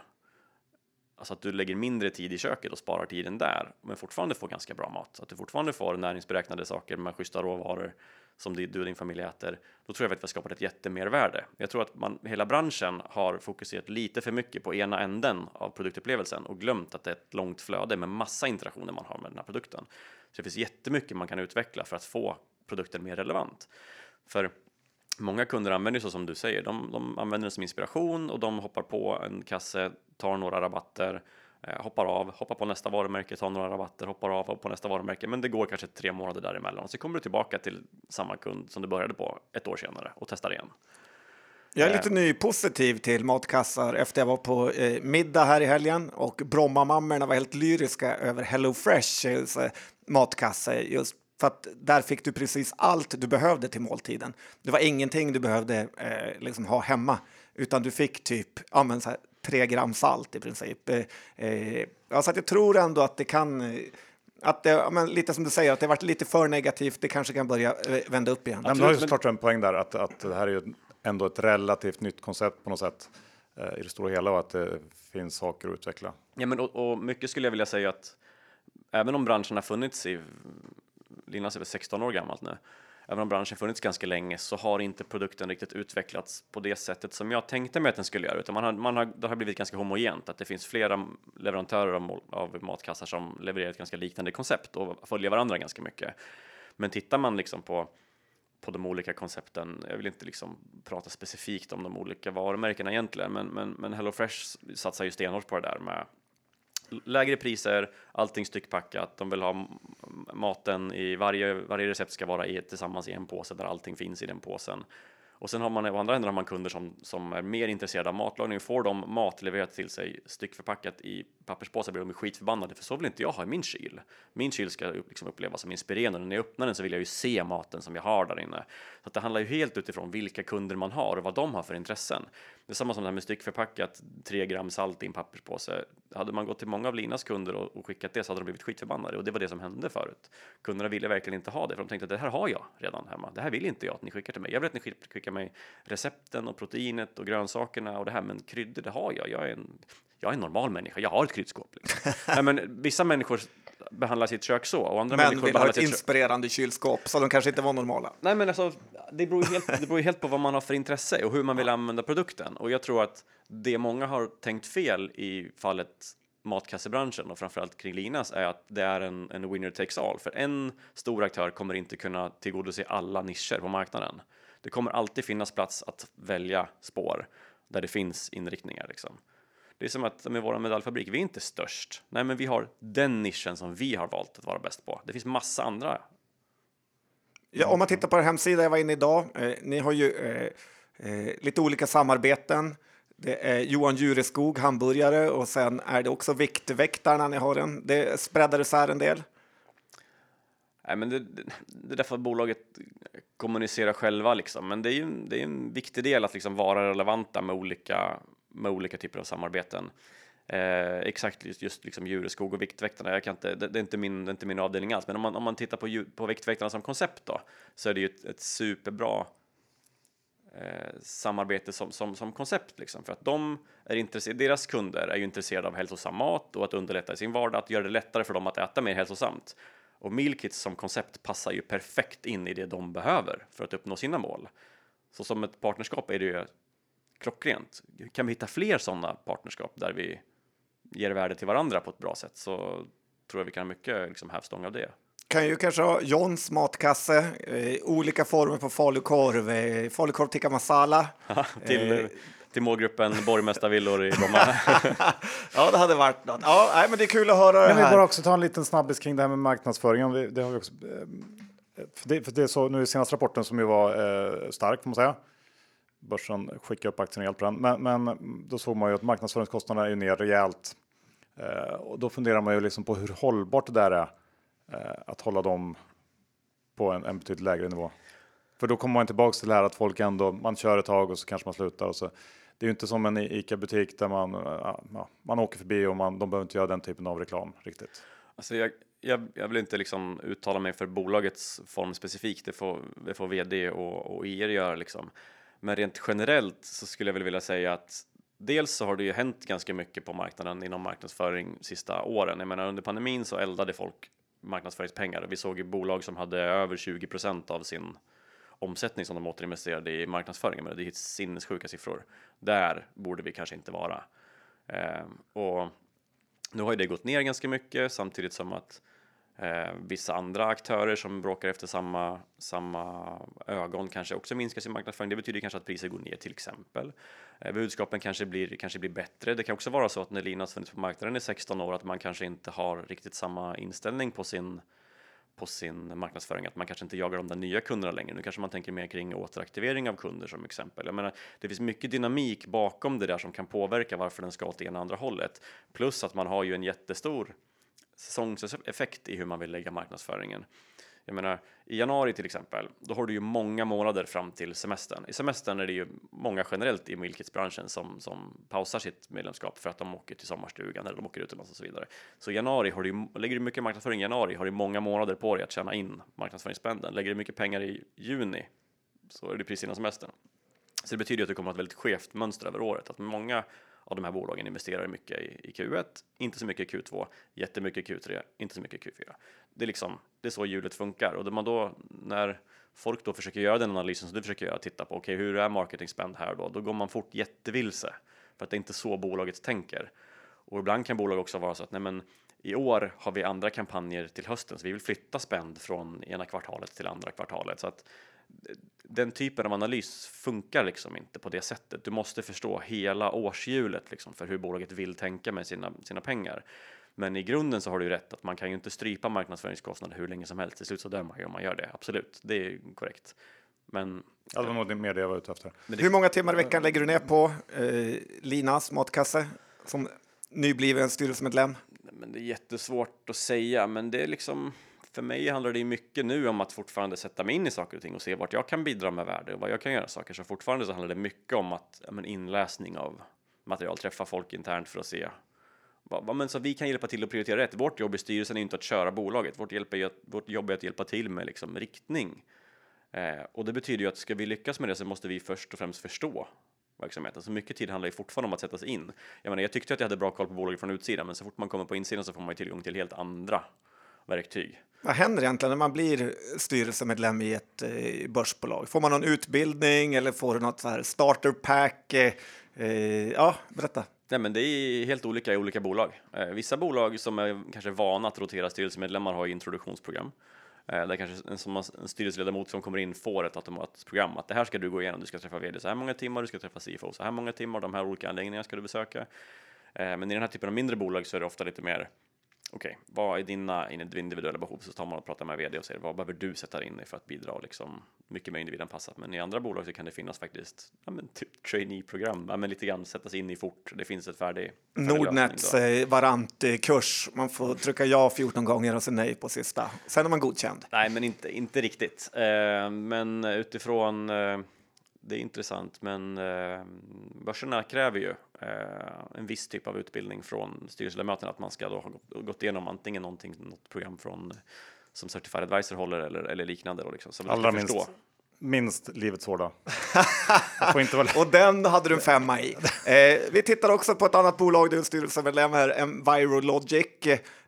Speaker 3: alltså att du lägger mindre tid i köket och sparar tiden där, men fortfarande får ganska bra mat, att du fortfarande får näringsberäknade saker med schyssta råvaror som du och din familj äter, då tror jag att vi har skapat ett jättemervärde. Jag tror att man, hela branschen har fokuserat lite för mycket på ena änden av produktupplevelsen och glömt att det är ett långt flöde med massa interaktioner man har med den här produkten. Så det finns jättemycket man kan utveckla för att få produkten mer relevant. För många kunder använder så som du säger, de, de använder det som inspiration och de hoppar på en kasse, tar några rabatter Eh, hoppar av, hoppar på nästa varumärke, tar några rabatter, hoppar av på nästa varumärke. Men det går kanske tre månader däremellan. Så kommer du tillbaka till samma kund som du började på ett år senare och testar igen.
Speaker 2: Jag är lite ny positiv till matkassar efter jag var på eh, middag här i helgen och Brommamammorna var helt lyriska över Hello Fresh eh, matkasse just för att där fick du precis allt du behövde till måltiden. Det var ingenting du behövde eh, liksom ha hemma utan du fick typ ja, men så här, tre gram salt i princip. Eh, eh, alltså att jag tror ändå att det kan eh, att det, men lite som du säger, att det varit lite för negativt. Det kanske kan börja vända upp igen.
Speaker 1: Men du har ju såklart en poäng där att, att det här är ju ändå ett relativt nytt koncept på något sätt i det stora hela och att det finns saker att utveckla.
Speaker 3: Ja, men och, och mycket skulle jag vilja säga att även om branschen har funnits i, Linas är väl 16 år gammalt nu, även om branschen funnits ganska länge så har inte produkten riktigt utvecklats på det sättet som jag tänkte mig att den skulle göra, utan man har, man har, det har blivit ganska homogent, att det finns flera leverantörer av, av matkassar som levererar ett ganska liknande koncept och följer varandra ganska mycket. Men tittar man liksom på på de olika koncepten. Jag vill inte liksom prata specifikt om de olika varumärkena egentligen, men, men, men HelloFresh satsar ju stenhårt på det där med lägre priser, allting styckpackat. De vill ha maten i varje, varje recept ska vara i, tillsammans i en påse där allting finns i den påsen. Och sen har man å andra änden har man kunder som, som är mer intresserade av matlagning. Får de mat levererat till sig styckförpackat i papperspåsar blir de skitförbannade för så vill inte jag ha i min kyl. Min kyl ska liksom upplevas som inspirerande. När jag öppnar den så vill jag ju se maten som jag har där inne. Så det handlar ju helt utifrån vilka kunder man har och vad de har för intressen. Det är samma som det här med styckförpackat, 3 gram salt i en papperspåse. Hade man gått till många av Linas kunder och, och skickat det så hade de blivit skitförbannade och det var det som hände förut. Kunderna ville verkligen inte ha det för de tänkte att det här har jag redan hemma. Det här vill inte jag att ni skickar till mig. Jag vill att ni skickar mig recepten och proteinet och grönsakerna och det här, men kryddor, det har jag. Jag är en, jag är en normal människa. Jag har ett kryddskåp. Liksom. Nej, men vissa människor behandlar sitt kök så och andra
Speaker 2: men
Speaker 3: människor
Speaker 2: vill ha ett inspirerande kylskåp så de kanske inte var normala.
Speaker 3: Nej, men alltså, det beror ju helt, det beror helt på vad man har för intresse och hur man vill använda produkten. Och jag tror att det många har tänkt fel i fallet matkassebranschen och framförallt kring Linas är att det är en, en winner takes all. För en stor aktör kommer inte kunna tillgodose alla nischer på marknaden. Det kommer alltid finnas plats att välja spår där det finns inriktningar. Liksom. Det är som att med vår medaljfabrik, vi är inte störst. Nej, men vi har den nischen som vi har valt att vara bäst på. Det finns massa andra.
Speaker 2: Ja, om man tittar på er hemsida jag var inne idag, eh, ni har ju eh, eh, lite olika samarbeten. Det är Johan Jureskog, hamburgare, och sen är det också Viktväktarna ni har en. Det spreadar isär en del.
Speaker 3: Nej, men det, det, det är därför att bolaget kommunicera själva liksom. Men det är ju det är en viktig del att liksom vara relevanta med olika, med olika typer av samarbeten. Eh, exakt just, just liksom djureskog och Viktväktarna, jag kan inte, det, det, är inte min, det är inte min avdelning alls, men om man, om man tittar på, på Viktväktarna som koncept då, så är det ju ett, ett superbra eh, samarbete som, som, som koncept, liksom, för att de är intresserade, deras kunder är ju intresserade av hälsosam mat och att underlätta i sin vardag, att göra det lättare för dem att äta mer hälsosamt. Och Mealkits som koncept passar ju perfekt in i det de behöver för att uppnå sina mål. Så som ett partnerskap är det ju klockrent. Kan vi hitta fler sådana partnerskap där vi ger värde till varandra på ett bra sätt så tror jag vi kan ha mycket liksom, hävstång av det.
Speaker 2: Kan ju kanske ha Johns matkasse, eh, olika former på falukorv, eh, falukorv tikka masala.
Speaker 3: till, eh. till målgruppen borgmästarvillor i Bromma.
Speaker 2: ja, det hade varit något. Ja, nej, men det är kul att höra
Speaker 1: Jag
Speaker 2: det här.
Speaker 1: bara också ta en liten snabbis kring det här med marknadsföringen. Vi- Det har vi också, eh, för det, för det är så, nu senaste rapporten som ju var eh, stark, får man säga. Börsen skicka upp aktien helt på den. Men, men då såg man ju att marknadsföringskostnaderna är ner rejält. Eh, och då funderar man ju liksom på hur hållbart det där är. Eh, att hålla dem på en, en betydligt lägre nivå. För då kommer man tillbaka till det här att folk ändå, man kör ett tag och så kanske man slutar. Och så. Det är ju inte som en ICA-butik där man, eh, ja, man åker förbi och man, de behöver inte göra den typen av reklam riktigt.
Speaker 3: Alltså jag, jag, jag vill inte liksom uttala mig för bolagets form specifikt, det får, det får vd och, och er göra. Liksom. Men rent generellt så skulle jag väl vilja säga att dels så har det ju hänt ganska mycket på marknaden inom marknadsföring sista åren. Jag menar under pandemin så eldade folk marknadsföringspengar. Vi såg ju bolag som hade över 20% av sin omsättning som de återinvesterade i marknadsföring. Men det är sinnessjuka siffror. Där borde vi kanske inte vara. Eh, och nu har ju det gått ner ganska mycket samtidigt som att eh, vissa andra aktörer som bråkar efter samma, samma ögon kanske också minskar sin marknadsföring. Det betyder kanske att priser går ner till exempel. Eh, budskapen kanske blir, kanske blir bättre. Det kan också vara så att när Linas funnits på marknaden i 16 år att man kanske inte har riktigt samma inställning på sin på sin marknadsföring, att man kanske inte jagar de där nya kunderna längre. Nu kanske man tänker mer kring återaktivering av kunder som exempel. Jag menar, det finns mycket dynamik bakom det där som kan påverka varför den ska åt det ena andra hållet. Plus att man har ju en jättestor säsongseffekt i hur man vill lägga marknadsföringen. Jag menar, i januari till exempel, då har du ju många månader fram till semestern. I semestern är det ju många generellt i milkitsbranschen som, som pausar sitt medlemskap för att de åker till sommarstugan eller de åker utomlands och så vidare. Så i januari har du, lägger du mycket marknadsföring i januari har du många månader på dig att tjäna in marknadsföringsspenden. Lägger du mycket pengar i juni så är det precis innan semestern. Så det betyder att det kommer att ha ett väldigt skevt mönster över året, att många av de här bolagen investerar mycket i, i Q1, inte så mycket i Q2, jättemycket i Q3, inte så mycket i Q4. Det är liksom, det är så hjulet funkar och då man då, när folk då försöker göra den analysen som du försöker göra, titta på okej, hur är marketing spend här då? Då går man fort jättevilse för att det är inte så bolaget tänker. Och ibland kan bolag också vara så att nej men i år har vi andra kampanjer till hösten så vi vill flytta spend från ena kvartalet till andra kvartalet. Så att den typen av analys funkar liksom inte på det sättet. Du måste förstå hela årshjulet liksom för hur bolaget vill tänka med sina, sina pengar. Men i grunden så har du ju rätt att man kan ju inte strypa marknadsföringskostnader hur länge som helst. Till slut så dör man ju om man gör det. Absolut, det är korrekt. Men,
Speaker 1: Ja, det var nog mer det jag var ute efter.
Speaker 2: Hur många timmar i veckan lägger du ner på eh, Linas matkasse som nybliven styrelsemedlem?
Speaker 3: men det är jättesvårt att säga. Men det är liksom för mig handlar det ju mycket nu om att fortfarande sätta mig in i saker och ting och se vart jag kan bidra med värde och vad jag kan göra saker. Så fortfarande så handlar det mycket om att ja, men inläsning av material, träffa folk internt för att se vad, men så vi kan hjälpa till att prioritera rätt. Vårt jobb i styrelsen är inte att köra bolaget. Vårt, hjälp är vårt jobb är att hjälpa till med liksom riktning. Eh, och det betyder ju att ska vi lyckas med det så måste vi först och främst förstå verksamheten. Så mycket tid handlar ju fortfarande om att sätta sig in. Jag menar, jag tyckte att jag hade bra koll på bolaget från utsidan, men så fort man kommer på insidan så får man ju tillgång till helt andra verktyg.
Speaker 2: Vad händer egentligen när man blir styrelsemedlem i ett eh, börsbolag? Får man någon utbildning eller får du något så här starter pack? Eh, eh, ja, berätta.
Speaker 3: Nej, men det är helt olika i olika bolag. Vissa bolag som är kanske vana att rotera styrelsemedlemmar har introduktionsprogram. Där kanske en, som en styrelseledamot som kommer in får ett automatiskt program att det här ska du gå igenom. Du ska träffa vd så här många timmar, du ska träffa CFO så här många timmar, de här olika anläggningarna ska du besöka. Men i den här typen av mindre bolag så är det ofta lite mer okej, vad är dina individuella behov? Så tar man och pratar med vd och säger vad behöver du sätta in dig för att bidra liksom mycket mer individanpassat. Men i andra bolag så kan det finnas faktiskt ja, men typ trainee-program, ja, men lite grann sätta sig in i fort. Det finns ett färdigt.
Speaker 2: Nordnets eh, varantkurs. Man får trycka ja 14 gånger och sen nej på sista. Sen är man godkänd.
Speaker 3: Nej, men inte, inte riktigt. Eh, men utifrån eh, det är intressant, men eh, börserna kräver ju en viss typ av utbildning från styrelseledamöterna, att man ska då ha gått igenom antingen någonting, något program från som Certified Advisor håller eller, eller liknande. Då liksom,
Speaker 1: så Allra minst, förstå. minst Livets Hårda.
Speaker 2: och den hade du en femma i. Eh, vi tittar också på ett annat bolag, du är styrelsemedlem här, Envirologic.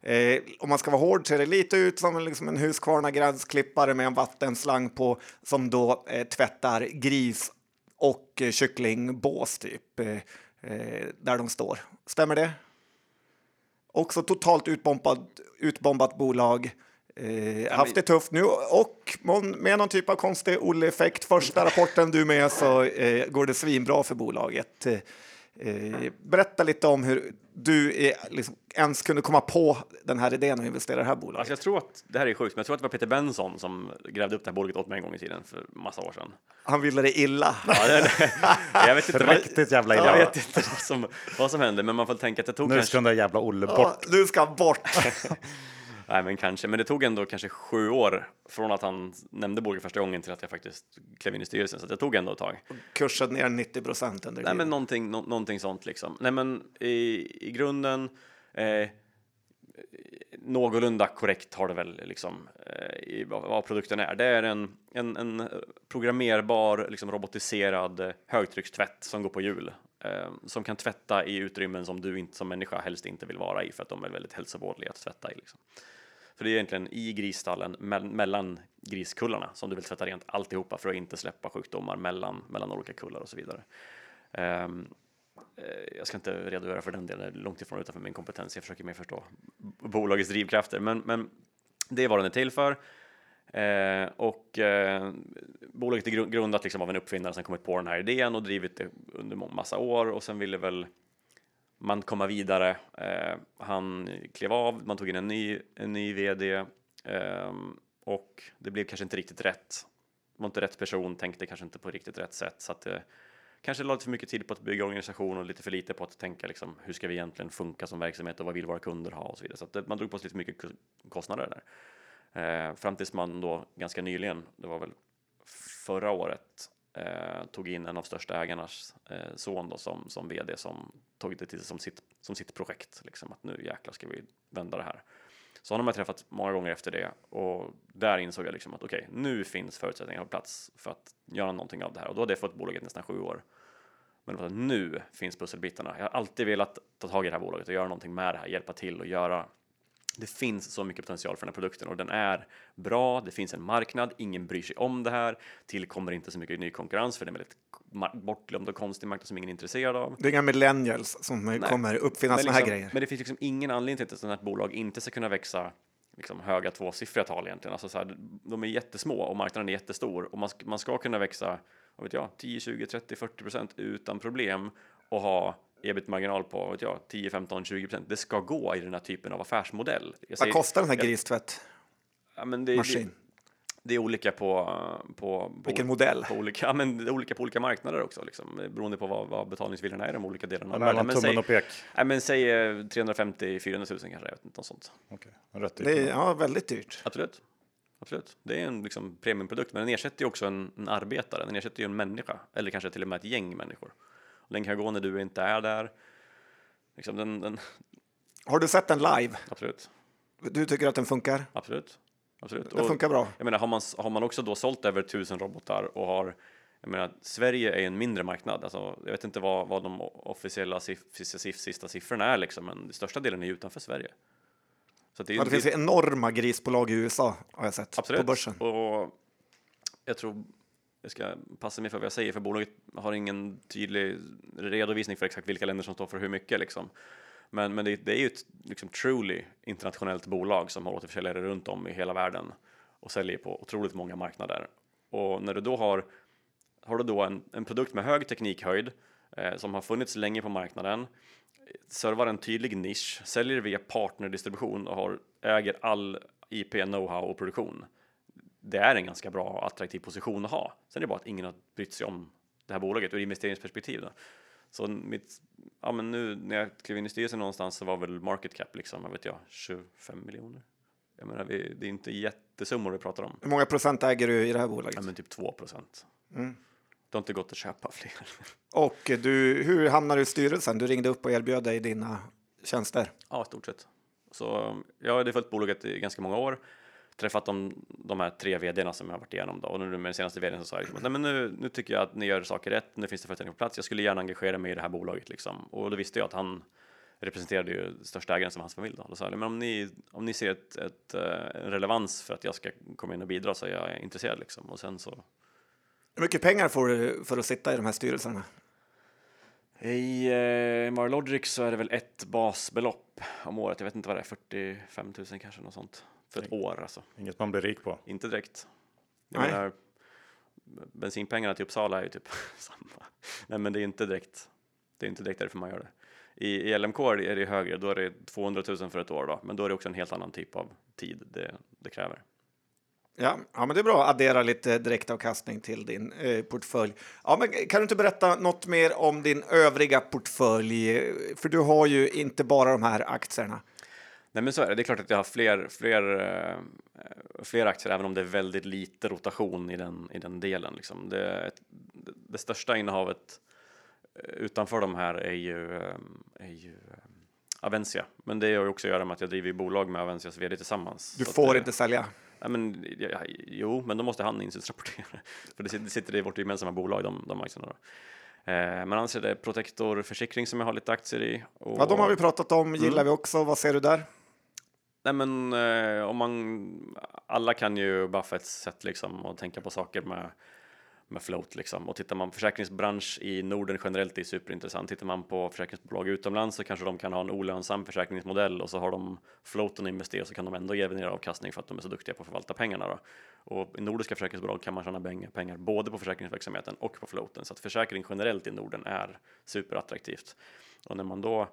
Speaker 2: Eh, om man ska vara hård ser det lite ut som liksom en Husqvarna gränsklippare med en vattenslang på som då eh, tvättar gris och eh, kycklingbås typ, eh, eh, där de står. Stämmer det? Också totalt utbombat, utbombat bolag. Eh, haft det tufft nu och med någon typ av konstig Olle-effekt. Första rapporten du med så eh, går det svinbra för bolaget. Eh, berätta lite om hur du är, liksom, ens kunde komma på den här idén att investera i det här bolaget.
Speaker 3: Alltså jag tror att det här är sjukt, men jag tror att det var Peter Benson som grävde upp det här bolaget åt mig en gång i tiden för massa år sedan.
Speaker 2: Han ville det illa.
Speaker 3: Ja, det, jag vet inte
Speaker 1: riktigt jävla illa.
Speaker 3: Jag vet inte vad som, vad som hände, men man får tänka att det tog
Speaker 1: nu kanske... Nu ska den där jävla Olle bort. Ja,
Speaker 2: du ska bort.
Speaker 3: Nej, men kanske. Men det tog ändå kanske sju år från att han nämnde bolaget första gången till att jag faktiskt klev in i styrelsen, så det tog ändå ett tag.
Speaker 2: Kursen ner 90 procent
Speaker 3: under Nej, men någonting, no någonting sånt liksom. Nej, men i, i grunden eh, någorlunda korrekt har det väl liksom eh, i vad, produkten är. Det är en, en, en programmerbar, liksom robotiserad högtryckstvätt som går på hjul eh, som kan tvätta i utrymmen som du inte som människa helst inte vill vara i för att de är väldigt hälsovådliga att tvätta i. Liksom. För det är egentligen i grisstallen me mellan griskullarna som du vill tvätta rent alltihopa för att inte släppa sjukdomar mellan, mellan olika kullar och så vidare. Um, jag ska inte redogöra för den delen, långt ifrån utanför min kompetens. Jag försöker mer förstå bolagets drivkrafter, men, men det är vad den är till för. Eh, och eh, bolaget är grundat liksom av en uppfinnare som kommit på den här idén och drivit det under massa år och sen ville väl man komma vidare. Eh, han klev av, man tog in en ny, en ny vd eh, och det blev kanske inte riktigt rätt. Det var inte rätt person, tänkte kanske inte på riktigt rätt sätt så att det kanske la för mycket tid på att bygga organisation och lite för lite på att tänka liksom hur ska vi egentligen funka som verksamhet och vad vill våra kunder ha och så vidare. Så att det, man drog på sig lite mycket kostnader där. Eh, fram tills man då ganska nyligen, det var väl förra året, eh, tog in en av största ägarnas eh, son då som, som vd som tog det till som sitt, som sitt projekt. Liksom, att nu jäklar ska vi vända det här. Så honom har jag träffat många gånger efter det och där insåg jag liksom att okej, okay, nu finns förutsättningar på plats för att göra någonting av det här och då hade jag fått bolaget nästan sju år. Men nu finns pusselbitarna. Jag har alltid velat ta tag i det här bolaget och göra någonting med det här, hjälpa till och göra det finns så mycket potential för den här produkten och den är bra. Det finns en marknad. Ingen bryr sig om det här. Tillkommer inte så mycket ny konkurrens för det är en väldigt bortglömd och konstig marknad som ingen är intresserad av.
Speaker 2: Det är inga millennials som Nej. kommer uppfinna sådana
Speaker 3: liksom,
Speaker 2: här grejer.
Speaker 3: Men det finns liksom ingen anledning till att ett sådant här bolag inte ska kunna växa liksom höga tvåsiffriga tal egentligen. Alltså så här, de är jättesmå och marknaden är jättestor och man ska, man ska kunna växa vad vet jag, 10, 20, 30, 40 procent utan problem och ha ebit-marginal på vet jag, 10, 15, 20 procent. Det ska gå i den här typen av affärsmodell.
Speaker 2: Vad kostar den här gristvätt?
Speaker 3: Ja, men det, Maskin? Det, det, är olika på, på, på
Speaker 2: Vilken modell?
Speaker 3: På olika, ja, men det är olika på olika marknader också, liksom, beroende på vad, vad betalningsviljan är i de olika delarna.
Speaker 1: Ja, mellan tummen och pek?
Speaker 3: Ja, men säg 350-400 000 kanske, jag vet inte, något sånt.
Speaker 1: Okay. Rätt
Speaker 2: dyrt. Det är ja, väldigt dyrt.
Speaker 3: Absolut. Absolut. Det är en liksom, premiumprodukt, men den ersätter ju också en, en arbetare, den ersätter ju en människa, eller kanske till och med ett gäng människor. Den kan gå när du inte är där. Liksom den, den...
Speaker 2: Har du sett den live?
Speaker 3: Absolut.
Speaker 2: Du tycker att den funkar?
Speaker 3: Absolut. Absolut.
Speaker 2: Den funkar bra.
Speaker 3: Jag menar, har man, har man också då sålt över tusen robotar och har jag menar, Sverige är en mindre marknad. Alltså, jag vet inte vad, vad de officiella siff, sista siffrorna är, liksom, men största delen är utanför Sverige.
Speaker 2: Så det, ja, det finns enorma grisbolag i USA, har jag sett,
Speaker 3: absolut.
Speaker 2: på börsen.
Speaker 3: Och jag tror jag ska passa mig för vad jag säger, för bolaget har ingen tydlig redovisning för exakt vilka länder som står för hur mycket. Liksom. Men, men det, det, är ju ett liksom, truly internationellt bolag som har återförsäljare runt om i hela världen och säljer på otroligt många marknader. Och när du då har, har du då en, en produkt med hög teknikhöjd eh, som har funnits länge på marknaden, servar en tydlig nisch, säljer via partnerdistribution och har, äger all IP, know-how och produktion. Det är en ganska bra och attraktiv position att ha. Sen är det bara att ingen har brytt sig om det här bolaget ur investeringsperspektiv. Då. Så mitt, ja men nu när jag klev in i styrelsen någonstans så var väl market cap liksom, jag vet jag, 25 miljoner. Jag menar, vi, det är inte jättesummor vi pratar om.
Speaker 2: Hur många procent äger du i det här bolaget?
Speaker 3: Ja men typ 2 procent. Mm. Det har inte gått att köpa fler.
Speaker 2: Och du, hur hamnade du i styrelsen? Du ringde upp och erbjöd dig dina tjänster.
Speaker 3: Ja, i stort sett. Så jag har följt bolaget i ganska många år träffat de, de här tre vdarna som jag har varit igenom då. och nu med den senaste vdn så sa jag liksom, nej men nu, nu tycker jag att ni gör saker rätt. Nu finns det förutsättningar på plats. Jag skulle gärna engagera mig i det här bolaget liksom och då visste jag att han representerade ju största ägaren som hans familj då. Då sa jag, men om ni, om ni ser ett, ett, eh, en relevans för att jag ska komma in och bidra så är jag intresserad liksom och sen så.
Speaker 2: Hur mycket pengar får du för att sitta i de här styrelserna?
Speaker 3: I eh, Marlogic så är det väl ett basbelopp om året. Jag vet inte vad det är, 45 000 kanske något sånt för ett år alltså.
Speaker 1: Inget man blir rik på.
Speaker 3: Inte direkt. Jag Nej. menar, bensinpengarna till Uppsala är ju typ samma. Nej, men det är inte direkt. Det är inte direkt därför man gör det. I, i LMK är det högre, då är det 200 000 för ett år då, men då är det också en helt annan typ av tid det, det kräver.
Speaker 2: Ja, ja, men det är bra att addera lite direktavkastning till din eh, portfölj. Ja, men kan du inte berätta något mer om din övriga portfölj? För du har ju inte bara de här aktierna.
Speaker 3: Nej, men så är det. Det är klart att jag har fler, fler, eh, fler aktier, även om det är väldigt lite rotation i den, i den delen. Liksom. Det, det största innehavet eh, utanför de här är ju, eh, är ju Avencia, men det har ju också att göra med att jag driver bolag med Avencias vd tillsammans.
Speaker 2: Du får
Speaker 3: det,
Speaker 2: inte sälja?
Speaker 3: Nej, men, ja, jo, men då måste han insynsrapportera, för det sitter i vårt gemensamma bolag, de, de aktierna. Då. Eh, men annars är det Protector Försäkring som jag har lite aktier i.
Speaker 2: Och... Ja, de har vi pratat om, gillar mm. vi också. Vad ser du där?
Speaker 3: Nej men eh, om man, alla kan ju Buffetts ett sätt liksom och tänka på saker med, med float liksom. Och tittar man på försäkringsbransch i Norden generellt är superintressant. Tittar man på försäkringsbolag utomlands så kanske de kan ha en olönsam försäkringsmodell och så har de floaten att investera så kan de ändå generera avkastning för att de är så duktiga på att förvalta pengarna. Då. Och i nordiska försäkringsbolag kan man tjäna pengar, pengar både på försäkringsverksamheten och på floaten så att försäkring generellt i Norden är superattraktivt. Och när man då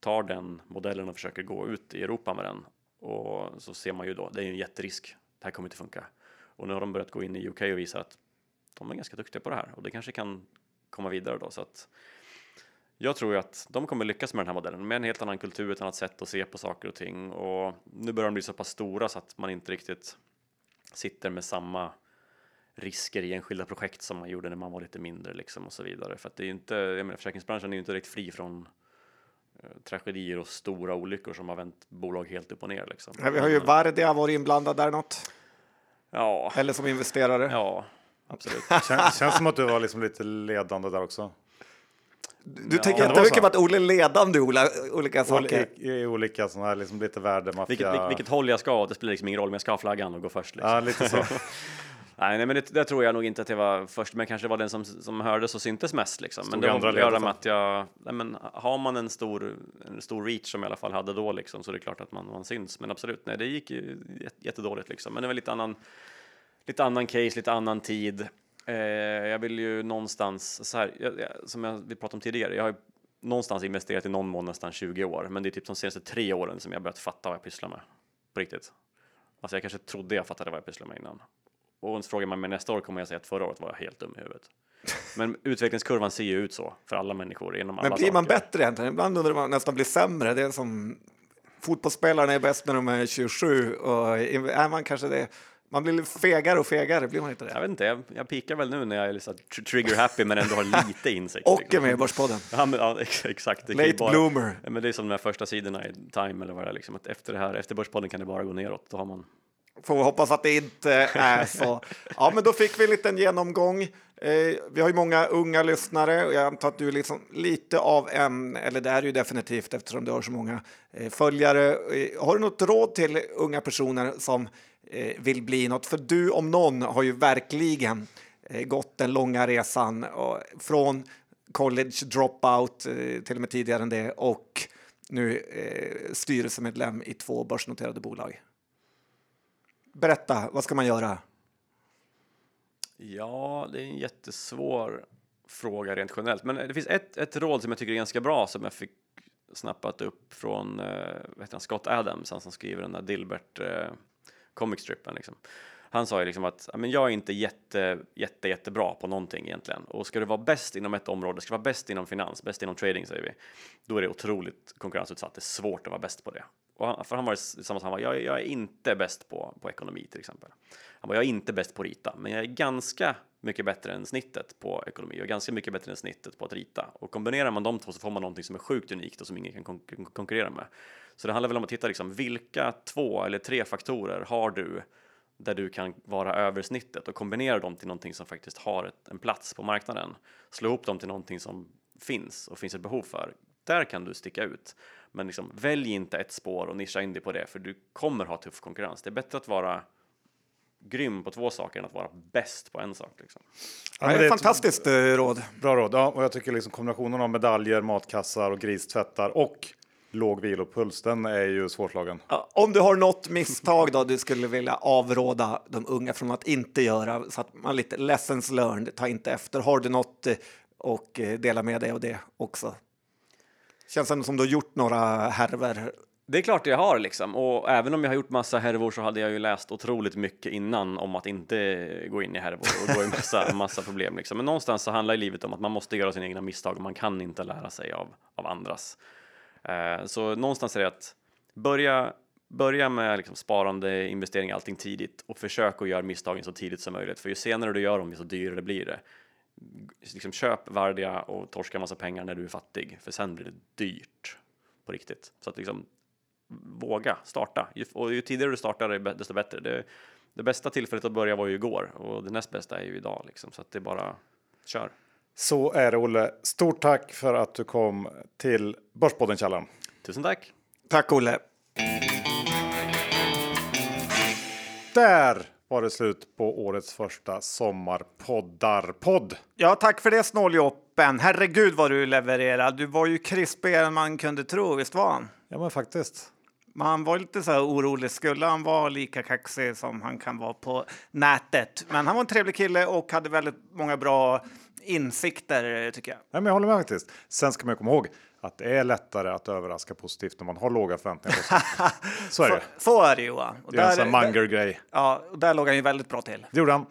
Speaker 3: tar den modellen och försöker gå ut i Europa med den och så ser man ju då, det är ju en jätterisk. Det här kommer inte funka. Och nu har de börjat gå in i UK och visa att de är ganska duktiga på det här och det kanske kan komma vidare då. Så att jag tror ju att de kommer lyckas med den här modellen med en helt annan kultur, ett annat sätt att se på saker och ting. Och nu börjar de bli så pass stora så att man inte riktigt sitter med samma risker i enskilda projekt som man gjorde när man var lite mindre liksom och så vidare. För att det är ju inte, jag menar, försäkringsbranschen är ju inte direkt fri från tragedier och stora olyckor som har vänt bolag helt upp och ner. Liksom.
Speaker 2: Ja, vi har ju eh, Vardia varit inblandad där något.
Speaker 3: Ja.
Speaker 2: Eller som investerare.
Speaker 3: Ja, absolut.
Speaker 1: Känns, känns som att du var liksom lite ledande där också.
Speaker 2: Du ja, tänker jättemycket på att Olle är ledande i olika saker.
Speaker 1: I, i olika sådana här liksom lite värdemaffia.
Speaker 3: Vilket, vilket håll jag ska, det spelar liksom ingen roll, men jag ska ha flaggan och gå först. Liksom.
Speaker 1: Ja, lite så.
Speaker 3: Nej, nej men det, det, tror jag nog inte att jag var först, men kanske var den som, som hördes och syntes mest. Liksom. men det har att göra med att jag, nej, men har man en stor, en stor reach som jag i alla fall hade då liksom, så är det klart att man, man syns. Men absolut, nej, det gick ju jättedåligt liksom. Men det var lite annan, lite annan case, lite annan tid. Eh, jag vill ju någonstans, så här, jag, jag, som jag, vi pratade om tidigare, jag har någonstans investerat i någon mån nästan 20 år, men det är typ de senaste tre åren som jag börjat fatta vad jag pysslar med. På riktigt. Alltså jag kanske trodde jag fattade vad jag pysslade med innan. Och frågar man mig nästa år kommer jag säga att förra året var jag helt dum i huvudet. Men utvecklingskurvan ser ju ut så för alla människor inom alla
Speaker 2: Men blir man
Speaker 3: saker.
Speaker 2: bättre egentligen? Ibland undrar man nästan blir sämre. Det är som fotbollsspelarna är bäst när de är 27 och är man kanske det man blir fegare och fegare, blir man inte det?
Speaker 3: Jag vet inte, jag, jag pikar väl nu när jag är liksom trigger happy men ändå har lite insikt.
Speaker 2: och liksom. är med i Börspodden.
Speaker 3: Ja, men, ja, exakt.
Speaker 2: Det Late bara, bloomer.
Speaker 3: Men det är som de här första sidorna i Time eller vad det är, liksom, att efter det här, efter Börspodden kan det bara gå neråt. Då har man
Speaker 2: Får hoppas att det inte är så. Ja, men då fick vi en liten genomgång. Eh, vi har ju många unga lyssnare och jag antar att du är liksom lite av en, eller det är ju definitivt eftersom du har så många eh, följare. Eh, har du något råd till unga personer som eh, vill bli något? För du om någon har ju verkligen eh, gått den långa resan och, från college dropout eh, till och med tidigare än det och nu styrelsemedlem i två börsnoterade bolag. Berätta, vad ska man göra?
Speaker 3: Ja, det är en jättesvår fråga rent generellt. Men det finns ett, ett råd som jag tycker är ganska bra som jag fick snappat upp från eh, vad heter han, Scott Adams, han som skriver den där Dilbert eh, comic strippen. Liksom. Han sa ju liksom att men jag är inte jätte, jätte, jättebra på någonting egentligen. Och ska du vara bäst inom ett område, ska du vara bäst inom finans, bäst inom trading säger vi, då är det otroligt konkurrensutsatt. Det är svårt att vara bäst på det. Och han, för han var det samma som han var, jag, jag är inte bäst på, på ekonomi till exempel. Han var jag är inte bäst på att rita, men jag är ganska mycket bättre än snittet på ekonomi och ganska mycket bättre än snittet på att rita. Och kombinerar man de två så får man någonting som är sjukt unikt och som ingen kan kon konkurrera med. Så det handlar väl om att titta liksom, vilka två eller tre faktorer har du där du kan vara över snittet och kombinera dem till någonting som faktiskt har ett, en plats på marknaden. Slå ihop dem till någonting som finns och finns ett behov för. Där kan du sticka ut. Men liksom, välj inte ett spår och nischa in dig på det, för du kommer ha tuff konkurrens. Det är bättre att vara grym på två saker än att vara bäst på en sak. Liksom.
Speaker 2: Ja, det är ett fantastiskt ett, eh, råd.
Speaker 1: Bra råd. Ja, och jag tycker liksom kombinationen av medaljer, matkassar och gristvättar och låg vilopuls, den är ju svårslagen.
Speaker 2: Ja, om du har något misstag då du skulle vilja avråda de unga från att inte göra så att man lite lessons learned, ta inte efter. Har du något eh, och eh, dela med dig av det också? Känns ändå som du har gjort några härver
Speaker 3: det är klart jag har liksom och även om jag har gjort massa härvor så hade jag ju läst otroligt mycket innan om att inte gå in i härvor och gå i massa, massa problem liksom. Men någonstans så handlar livet om att man måste göra sina egna misstag och man kan inte lära sig av, av andras. Uh, så någonstans är det att börja, börja med liksom sparande, investering, allting tidigt och försök att göra misstagen så tidigt som möjligt. För ju senare du gör dem, desto dyrare blir det. Liksom köp värdiga och torska massa pengar när du är fattig, för sen blir det dyrt på riktigt. Så att liksom våga starta. Och ju tidigare du startar desto bättre. Det, det bästa tillfället att börja var ju igår och det näst bästa är ju idag liksom. Så att det är bara kör.
Speaker 1: Så är det Olle. Stort tack för att du kom till Börspodden Källaren.
Speaker 3: Tusen tack.
Speaker 2: Tack Olle.
Speaker 1: Där var det slut på årets första sommarpoddarpodd.
Speaker 2: Ja, tack för det snåljoppen. Herregud vad du levererade. Du var ju krispigare än man kunde tro, visst var han?
Speaker 1: Ja, men faktiskt.
Speaker 2: Man var lite så här orolig. Skulle han vara lika kaxig som han kan vara på nätet? Men han var en trevlig kille och hade väldigt många bra insikter tycker jag.
Speaker 1: Ja, men jag håller med faktiskt. Sen ska man komma ihåg att det är lättare att överraska positivt när man har låga förväntningar på sig. Så är det.
Speaker 2: Så, är det Johan.
Speaker 1: Och det är där, en sån Munger-grej.
Speaker 2: Ja, och där låg han ju väldigt bra till.
Speaker 1: Det gjorde han.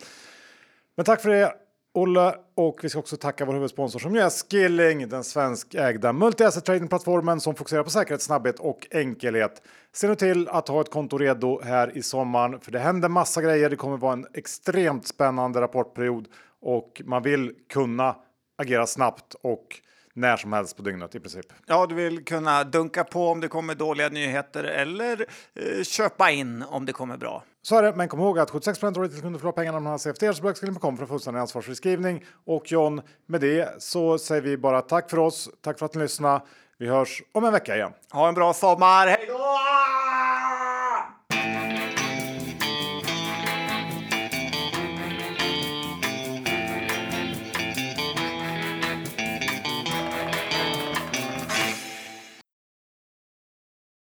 Speaker 1: Men tack för det. Olle och vi ska också tacka vår huvudsponsor som är Skilling, den svenskägda multi-asset trading-plattformen som fokuserar på säkerhet, snabbhet och enkelhet. Se nu till att ha ett konto redo här i sommaren, för det händer massa grejer. Det kommer vara en extremt spännande rapportperiod och man vill kunna agera snabbt och när som helst på dygnet i princip.
Speaker 2: Ja, du vill kunna dunka på om det kommer dåliga nyheter eller eh, köpa in om det kommer bra.
Speaker 1: Så är det, men kom ihåg att 76 av retailkunder förlorar pengarna om man har CFD så Blackskilling.com för fullständig ansvarsfri skrivning. Och John, med det så säger vi bara tack för oss. Tack för att ni lyssnade. Vi hörs om en vecka igen.
Speaker 2: Ha en bra sommar. Hej då!